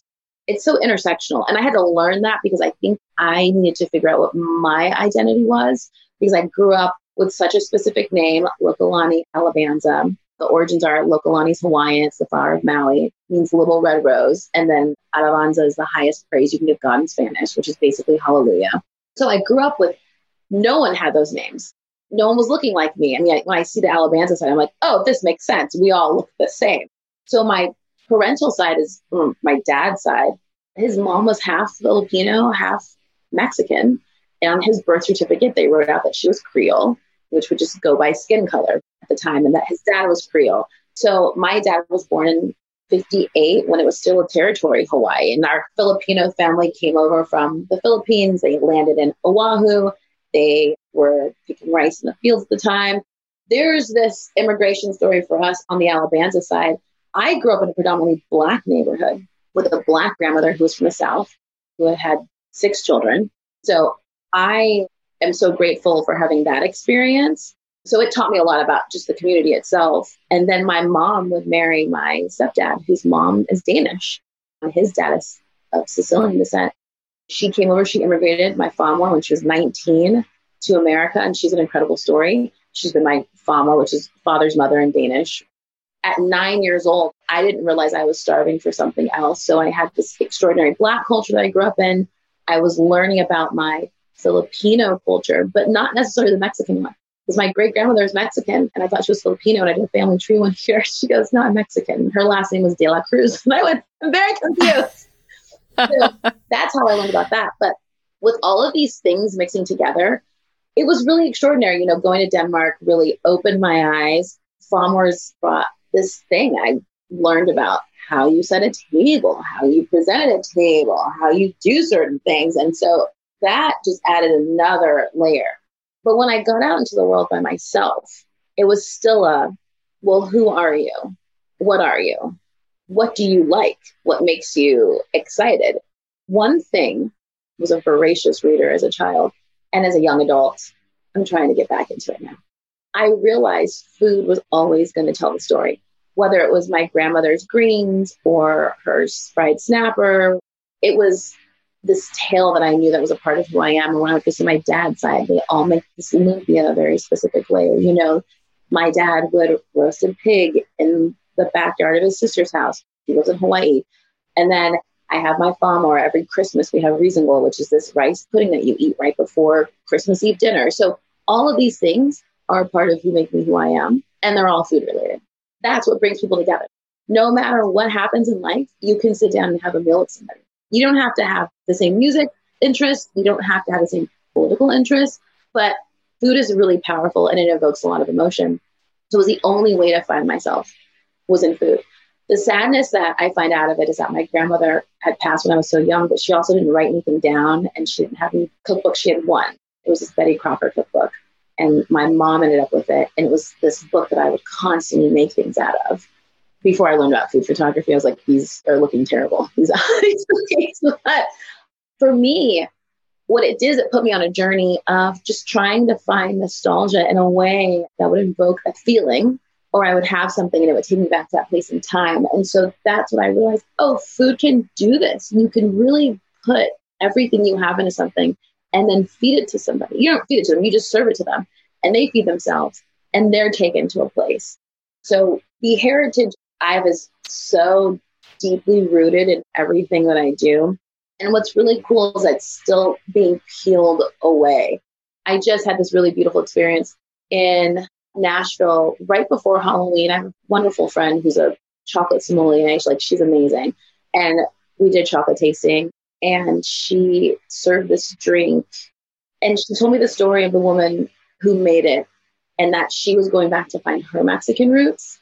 It's so intersectional. And I had to learn that because I think I needed to figure out what my identity was because I grew up with such a specific name, Lokelani Alabanza. The origins are Lokelani Hawaiian, it's the flower of Maui, means little red rose. And then Alabanza is the highest praise you can give God in Spanish, which is basically hallelujah. So I grew up with no one had those names. No one was looking like me. I mean, when I see the Alabanza side, I'm like, oh, this makes sense. We all look the same. So my parental side is mm, my dad's side. his mom was half Filipino, half Mexican. And on his birth certificate, they wrote out that she was Creole, which would just go by skin color at the time, and that his dad was Creole. So my dad was born in 58 when it was still a territory, Hawaii. And our Filipino family came over from the Philippines. They landed in Oahu. They were picking rice in the fields at the time. There's this immigration story for us on the Alabanza side. I grew up in a predominantly black neighborhood with a black grandmother who was from the South, who had six children. So I am so grateful for having that experience. So it taught me a lot about just the community itself. And then my mom would marry my stepdad, whose mom is Danish. His dad is of Sicilian descent. She came over, she immigrated my farmor when she was 19 to America, and she's an incredible story. She's been my farmor, which is father's mother in Danish. At nine years old, I didn't realize I was starving for something else. So I had this extraordinary Black culture that I grew up in. I was learning about my Filipino culture, but not necessarily the Mexican one. Because my great grandmother is Mexican, and I thought she was Filipino, and I did a family tree one year. She goes, "No, I'm Mexican." Her last name was De La Cruz, and I went, "I'm very confused." so that's how I learned about that. But with all of these things mixing together, it was really extraordinary. You know, going to Denmark really opened my eyes. farmors brought this thing I learned about how you set a table, how you present a table, how you do certain things. And so that just added another layer. But when I got out into the world by myself, it was still a, well, who are you? What are you? What do you like? What makes you excited? One thing was a voracious reader as a child and as a young adult. I'm trying to get back into it now. I realized food was always going to tell the story, whether it was my grandmother's greens or her fried snapper. It was this tale that I knew that was a part of who I am. And when I go see my dad's side, they all make this lumpia a very specific way. You know, my dad would roast a pig in the backyard of his sister's house. He lives in Hawaii. And then I have my farmor every Christmas. We have risengrød, which is this rice pudding that you eat right before Christmas Eve dinner. So all of these things are part of who make me who I am, and they're all food related. That's what brings people together. No matter what happens in life, you can sit down and have a meal with somebody. You don't have to have the same music interests. You don't have to have the same political interests, but food is really powerful and it evokes a lot of emotion. So it was the only way to find myself was in food. The sadness that I find out of it is that my grandmother had passed when I was so young, but she also didn't write anything down and she didn't have any cookbook. She had one. It was this Betty Crocker cookbook. And my mom ended up with it. And it was this book that I would constantly make things out of before I learned about food photography, I was like, these are looking terrible. These eyes. but for me, what it did is it put me on a journey of just trying to find nostalgia in a way that would invoke a feeling, or I would have something and it would take me back to that place in time. And so that's what I realized. Oh, food can do this. You can really put everything you have into something and then feed it to somebody. You don't feed it to them, you just serve it to them and they feed themselves and they're taken to a place. So the heritage I have is so deeply rooted in everything that I do. And what's really cool is it's still being peeled away. I just had this really beautiful experience in Nashville right before Halloween. I have a wonderful friend who's a chocolate sommelier. She's Like she's amazing. And we did chocolate tasting and she served this drink and she told me the story of the woman who made it and that she was going back to find her Mexican roots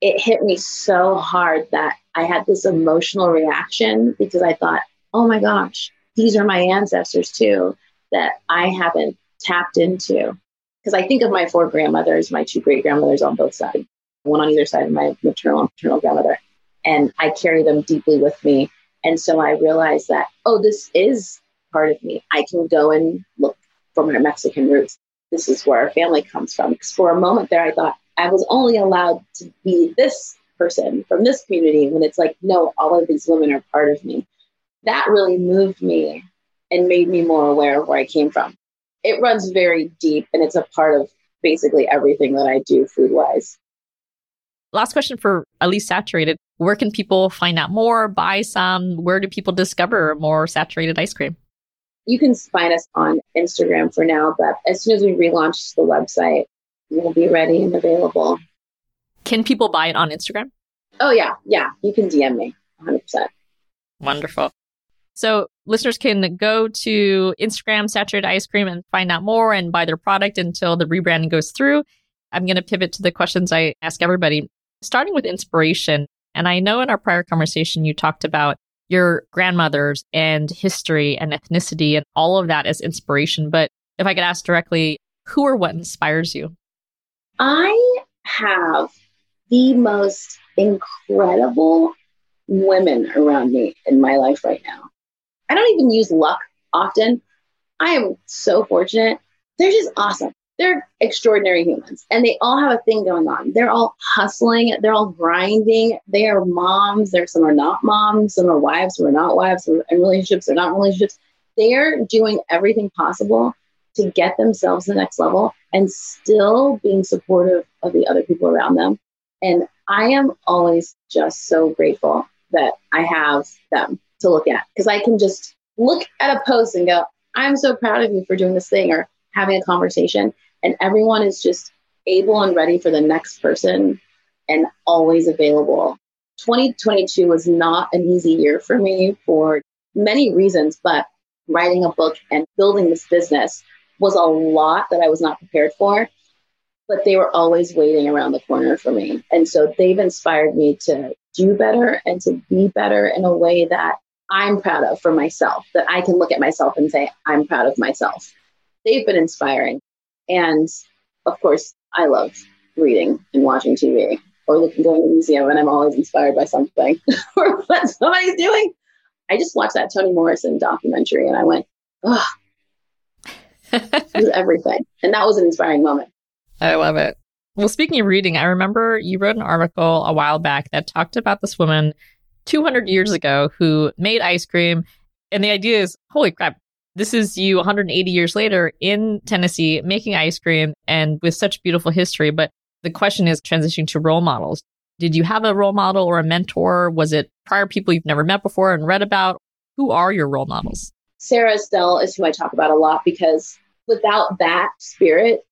it hit me so hard that I had this emotional reaction because I thought, oh my gosh, these are my ancestors too that I haven't tapped into. Because I think of my four grandmothers, my two great grandmothers on both sides, one on either side of my maternal and paternal grandmother. And I carry them deeply with me. And so I realized that, oh, this is part of me. I can go and look for my Mexican roots. This is where our family comes from. Because for a moment there, I thought, I was only allowed to be this person from this community when it's like, no, all of these women are part of me. That really moved me and made me more aware of where I came from. It runs very deep and it's a part of basically everything that I do food wise. Last question for at least saturated. Where can people find out more, buy some? Where do people discover more saturated ice cream? You can find us on Instagram for now, but as soon as we relaunch the website, we'll be ready and available. Can people buy it on Instagram? Oh, yeah. Yeah. You can DM me 100%. Wonderful. So listeners can go to Instagram Saturated Ice Cream and find out more and buy their product until the rebranding goes through. I'm going to pivot to the questions I ask everybody, starting with inspiration. And I know in our prior conversation, you talked about your grandmothers and history and ethnicity and all of that as inspiration. But if I could ask directly, who or what inspires you? I have the most incredible women around me in my life right now. I don't even use luck often. I am so fortunate. They're just awesome. They're extraordinary humans and they all have a thing going on. They're all hustling. They're all grinding. They are moms. There's some are not moms. Some are wives. Some are not wives. Some are in relationships. They're not relationships. They're doing everything possible to get themselves to the next level and still being supportive of the other people around them. And I am always just so grateful that I have them to look at because I can just look at a post and go, I'm so proud of you for doing this thing or having a conversation. And everyone is just able and ready for the next person and always available. 2022 was not an easy year for me for many reasons, but writing a book and building this business was a lot that I was not prepared for. But they were always waiting around the corner for me. And so they've inspired me to do better and to be better in a way that I'm proud of for myself, that I can look at myself and say, I'm proud of myself. They've been inspiring. And of course, I love reading and watching TV or looking going to the museum and I'm always inspired by something or what somebody's doing. I just watched that Toni Morrison documentary and I went, oh, everything. And that was an inspiring moment. I love it. Well, speaking of reading, I remember you wrote an article a while back that talked about this woman 200 years ago who made ice cream. And the idea is, holy crap, this is you 180 years later in Tennessee making ice cream and with such beautiful history. But the question is transitioning to role models. Did you have a role model or a mentor? Was it prior people you've never met before and read about? Who are your role models? Sarah Estell is who I talk about a lot because without that spirit,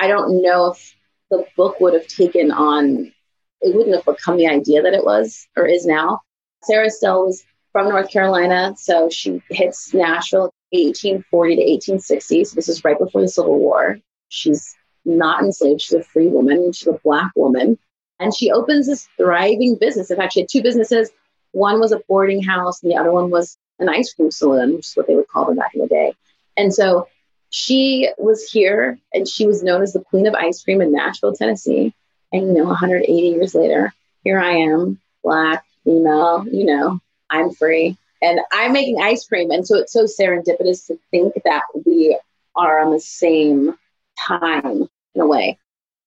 I don't know if the book would have taken on, it wouldn't have become the idea that it was or is now. Sarah Estell was from North Carolina, so she hits Nashville 1840 to 1860. So this is right before the Civil War. She's not enslaved. She's a free woman. She's a black woman. And she opens this thriving business. In fact, she had two businesses. One was a boarding house, and the other one was an ice cream saloon, which is what they would call them back in the day. And so she was here and she was known as the queen of ice cream in Nashville, Tennessee. And, you know, 180 years later, here I am, black, female, you know, I'm free and I'm making ice cream. And so it's so serendipitous to think that we are on the same time in a way.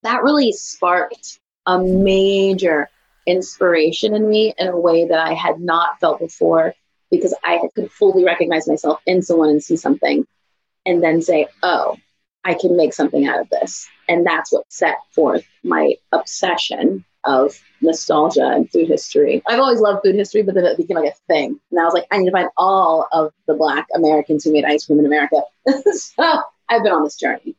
That really sparked a major inspiration in me in a way that I had not felt before because I could fully recognize myself in someone and see something and then say, oh, I can make something out of this. And that's what set forth my obsession of nostalgia and food history. I've always loved food history, but then it became like a thing. And I was like, I need to find all of the Black Americans who made ice cream in America. so I've been on this journey.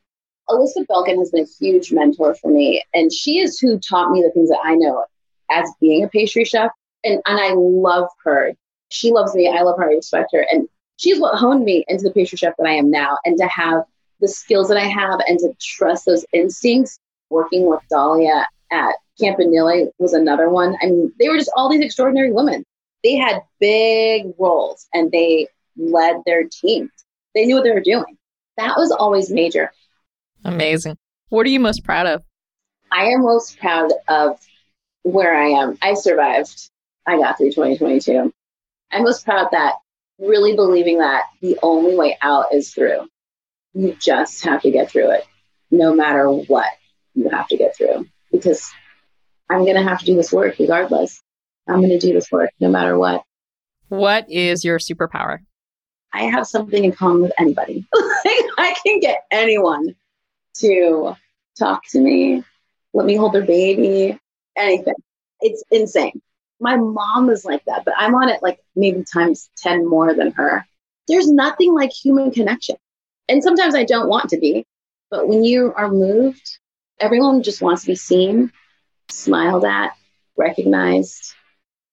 Elizabeth Belkind has been a huge mentor for me. And she is who taught me the things that I know as being a pastry chef. And, and I love her. She loves me. I love her. I respect her. And she's what honed me into the pastry chef that I am now. And to have the skills that I have and to trust those instincts working with Dahlia at Campanile was another one. I mean, they were just all these extraordinary women. They had big roles and they led their teams. They knew what they were doing. That was always major. Amazing. What are you most proud of? I am most proud of where I am. I survived. I got through 2022. I'm most proud that really believing that the only way out is through. You just have to get through it, no matter what you have to get through, because I'm going to have to do this work regardless. I'm going to do this work no matter what. What is your superpower? I have something in common with anybody. I can get anyone to talk to me, let me hold their baby, anything. It's insane. My mom is like that, but I'm on it like maybe times 10 more than her. There's nothing like human connection. And sometimes I don't want to be, but when you are moved, everyone just wants to be seen smiled at, recognized,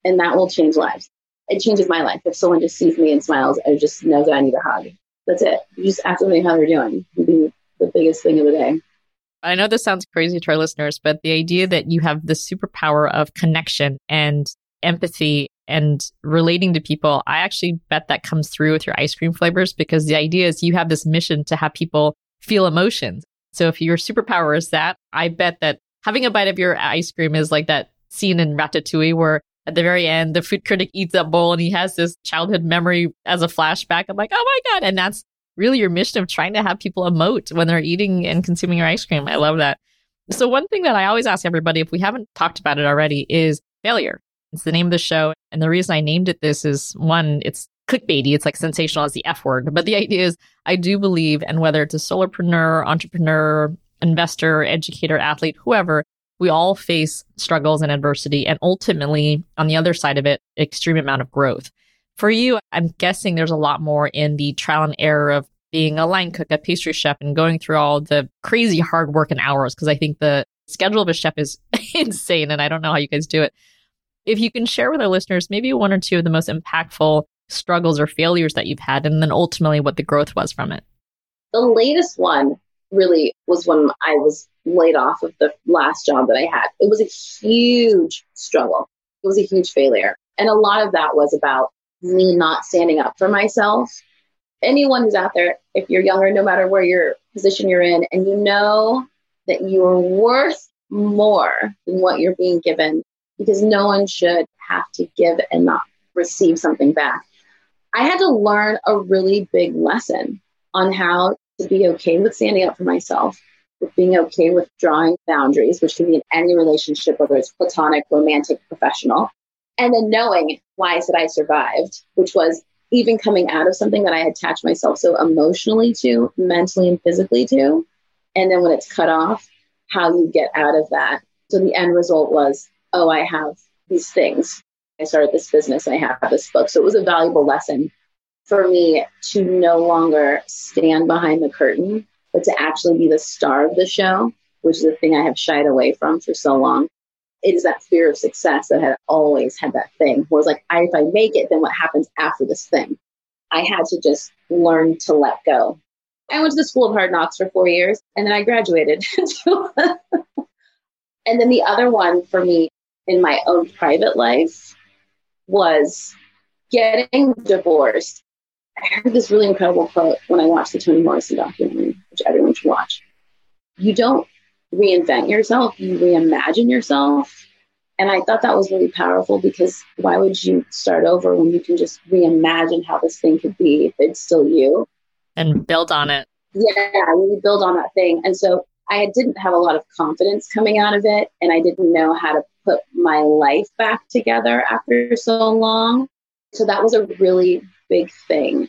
and that will change lives. it changes my life. If someone just sees me and smiles and just knows that I need a hug, that's it. You just ask somebody how they're doing. It'd be the biggest thing of the day. I know this sounds crazy to our listeners, but the idea that you have the superpower of connection and empathy and relating to people, I actually bet that comes through with your ice cream flavors because the idea is you have this mission to have people feel emotions. So if your superpower is that, I bet that having a bite of your ice cream is like that scene in Ratatouille where at the very end, the food critic eats that bowl and he has this childhood memory as a flashback. I'm like, oh my God. And that's really your mission of trying to have people emote when they're eating and consuming your ice cream. I love that. So, one thing that I always ask everybody, if we haven't talked about it already, is failure. It's the name of the show. And the reason I named it this is one, it's clickbaity. It's like sensational as the F word. But the idea is, I do believe, and whether it's a solopreneur, entrepreneur, investor, educator, athlete, whoever, we all face struggles and adversity. And ultimately, on the other side of it, extreme amount of growth. For you, I'm guessing there's a lot more in the trial and error of being a line cook, a pastry chef, and going through all the crazy hard work and hours. Cause I think the schedule of a chef is insane. And I don't know how you guys do it. If you can share with our listeners, maybe one or two of the most impactful struggles or failures that you've had, and then ultimately what the growth was from it. The latest one really was when I was laid off of the last job that I had. It was a huge struggle. It was a huge failure. And a lot of that was about me not standing up for myself. Anyone who's out there, if you're younger, no matter where your position you're in, and you know that you're worth more than what you're being given, because no one should have to give and not receive something back. I had to learn a really big lesson on how to be okay with standing up for myself, with being okay with drawing boundaries, which can be in any relationship, whether it's platonic, romantic, professional. And then knowing why I said I survived, which was even coming out of something that I attached myself so emotionally to, mentally and physically to. And then when it's cut off, how you get out of that. So the end result was, oh, I have these things. I started this business and I have this book. So it was a valuable lesson for me to no longer stand behind the curtain, but to actually be the star of the show, which is the thing I have shied away from for so long. It is that fear of success that had always had that thing where it's like, I, if I make it, then what happens after this thing? I had to just learn to let go. I went to the School of Hard Knocks for four years and then I graduated. and then the other one for me in my own private life was getting divorced I heard this really incredible quote when I watched the Toni Morrison documentary, which everyone should watch. You don't reinvent yourself, you reimagine yourself. And I thought that was really powerful because why would you start over when you can just reimagine how this thing could be if it's still you? And build on it. Yeah, you build on that thing. And so I didn't have a lot of confidence coming out of it, and I didn't know how to put my life back together after so long. So that was a really big thing.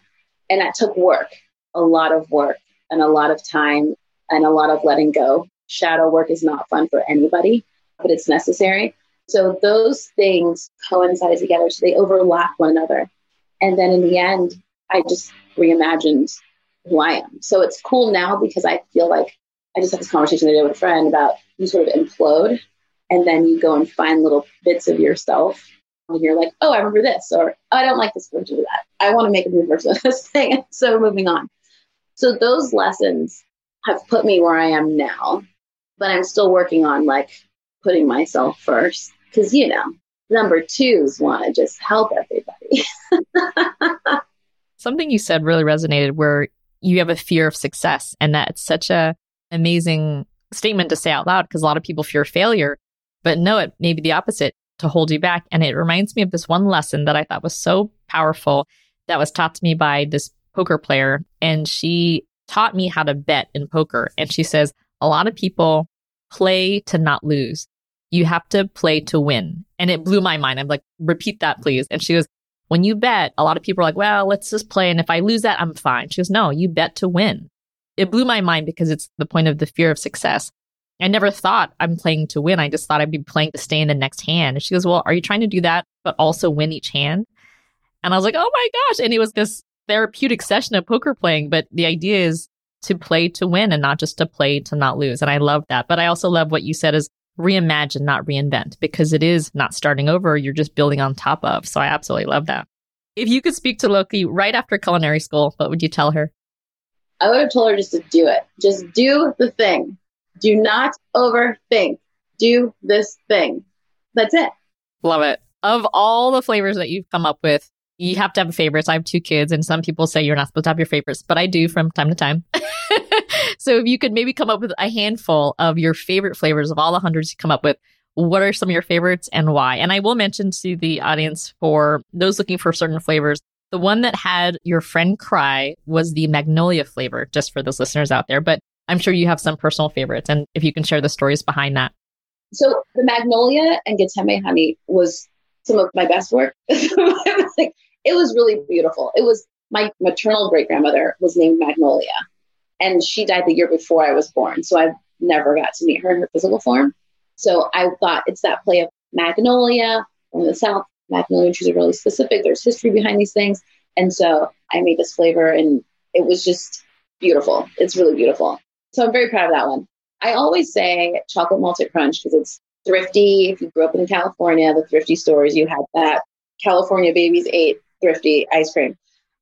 And that took work, a lot of work, and a lot of time, and a lot of letting go. Shadow work is not fun for anybody, but it's necessary. So those things coincide together. So they overlap one another. And then in the end, I just reimagined who I am. So it's cool now because I feel like I just had this conversation the other day with a friend about you sort of implode and then you go and find little bits of yourself and you're like, oh, I remember this, or I don't like this version of that. I want to make a new version of this thing. so moving on. So those lessons have put me where I am now, but I'm still working on like putting myself first because, you know, number twos want to just help everybody. Something you said really resonated where you have a fear of success and that's such a amazing statement to say out loud because a lot of people fear failure but no it may be the opposite to hold you back. And it reminds me of this one lesson that I thought was so powerful that was taught to me by this poker player. And she taught me how to bet in poker. And she says, a lot of people play to not lose. You have to play to win. And it blew my mind. I'm like, repeat that, please. And she goes, when you bet, a lot of people are like, well, let's just play. And if I lose that, I'm fine. She goes, no, you bet to win. It blew my mind because it's the point of the fear of success. I never thought I'm playing to win. I just thought I'd be playing to stay in the next hand. And she goes, Well, are you trying to do that, but also win each hand? And I was like, Oh my gosh. And it was this therapeutic session of poker playing. But the idea is to play to win and not just to play to not lose. And I love that. But I also love what you said is reimagine, not reinvent, because it is not starting over. You're just building on top of. So I absolutely love that. If you could speak to Loki right after culinary school, what would you tell her? I would have told her just to do it. Just do the thing. Do not overthink. Do this thing. That's it. Love it. Of all the flavors that you've come up with, you have to have favorites. I have two kids, and some people say you're not supposed to have your favorites, but I do from time to time. so if you could maybe come up with a handful of your favorite flavors of all the hundreds you come up with, what are some of your favorites and why? And I will mention to the audience for those looking for certain flavors, the one that had your friend cry was the magnolia flavor, just for those listeners out there. But I'm sure you have some personal favorites, and if you can share the stories behind that. So the magnolia and Gatembe honey was some of my best work. it was really beautiful. It was my maternal great grandmother was named Magnolia, and she died the year before I was born. So I never got to meet her in her physical form. So I thought it's that play of Magnolia from the South. Magnolia trees are really specific. There's history behind these things. And so I made this flavor and it was just beautiful. It's really beautiful. So I'm very proud of that one. I always say chocolate malted crunch because it's thrifty. If you grew up in California, the thrifty stores, you had that. California babies ate thrifty ice cream.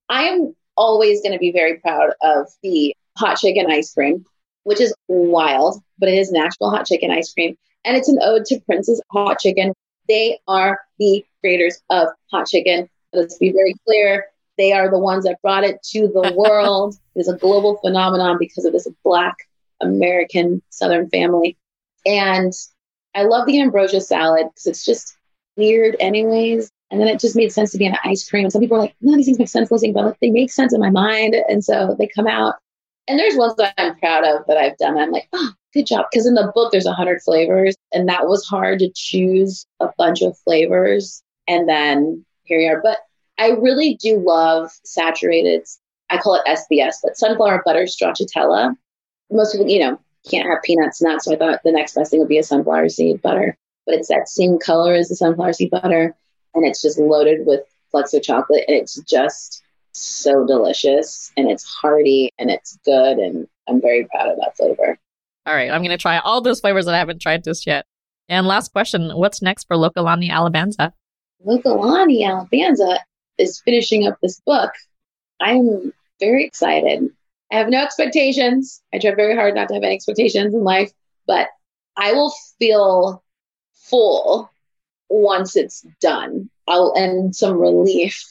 I am always going to be very proud of the hot chicken ice cream, which is wild, but it is Nashville hot chicken ice cream. And it's an ode to Prince's hot chicken. They are the creators of hot chicken. Let's be very clear. They are the ones that brought it to the world. Is a global phenomenon because of this black American Southern family. And I love the ambrosia salad because it's just weird, anyways. And then it just made sense to be an ice cream. Some people are like, no, these things make sense listening, but they make sense in my mind. And so they come out. And there's ones that I'm proud of that I've done. I'm like, oh, good job. Because in the book, there's 100 flavors. And that was hard to choose a bunch of flavors. And then here you are. But I really do love saturated, I call it SBS, but sunflower butter stracciatella. Most people, you know, can't have peanuts, nuts. So I thought the next best thing would be a sunflower seed butter. But it's that same color as the sunflower seed butter and it's just loaded with Flexo chocolate, and it's just so delicious, and it's hearty, and it's good, and I'm very proud of that flavor. All right, I'm going to try all those flavors that I haven't tried just yet. And last question, what's next for Lokelani Alabanza? Lokelani Alabanza is finishing up this book. I'm very excited. I have no expectations. I try very hard not to have any expectations in life, but I will feel full once it's done. I'll and some relief.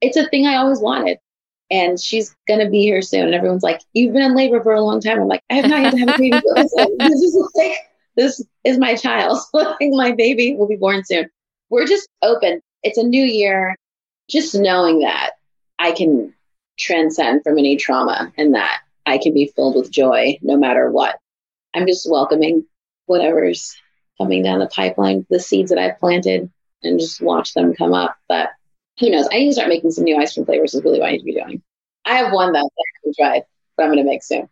It's a thing I always wanted. And she's gonna be here soon. And everyone's like, You've been in labor for a long time. I'm like, I have not yet have a baby. this is like this is my child. my baby will be born soon. We're just open. It's a new year. Just knowing that I can transcend from any trauma and that I can be filled with joy no matter what. I'm just welcoming whatever's coming down the pipeline, the seeds that I've planted, and just watch them come up. But who knows? I need to start making some new ice cream flavors. Is really what I need to be doing. I have one that I haven't tried, but I'm going to make soon.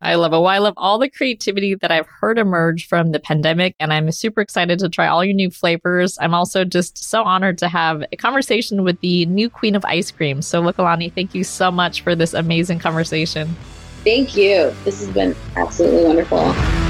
I love it. Well, I love all the creativity that I've heard emerge from the pandemic, and I'm super excited to try all your new flavors. I'm also just so honored to have a conversation with the new queen of ice cream. So, Lokelani, thank you so much for this amazing conversation. Thank you. This has been absolutely wonderful.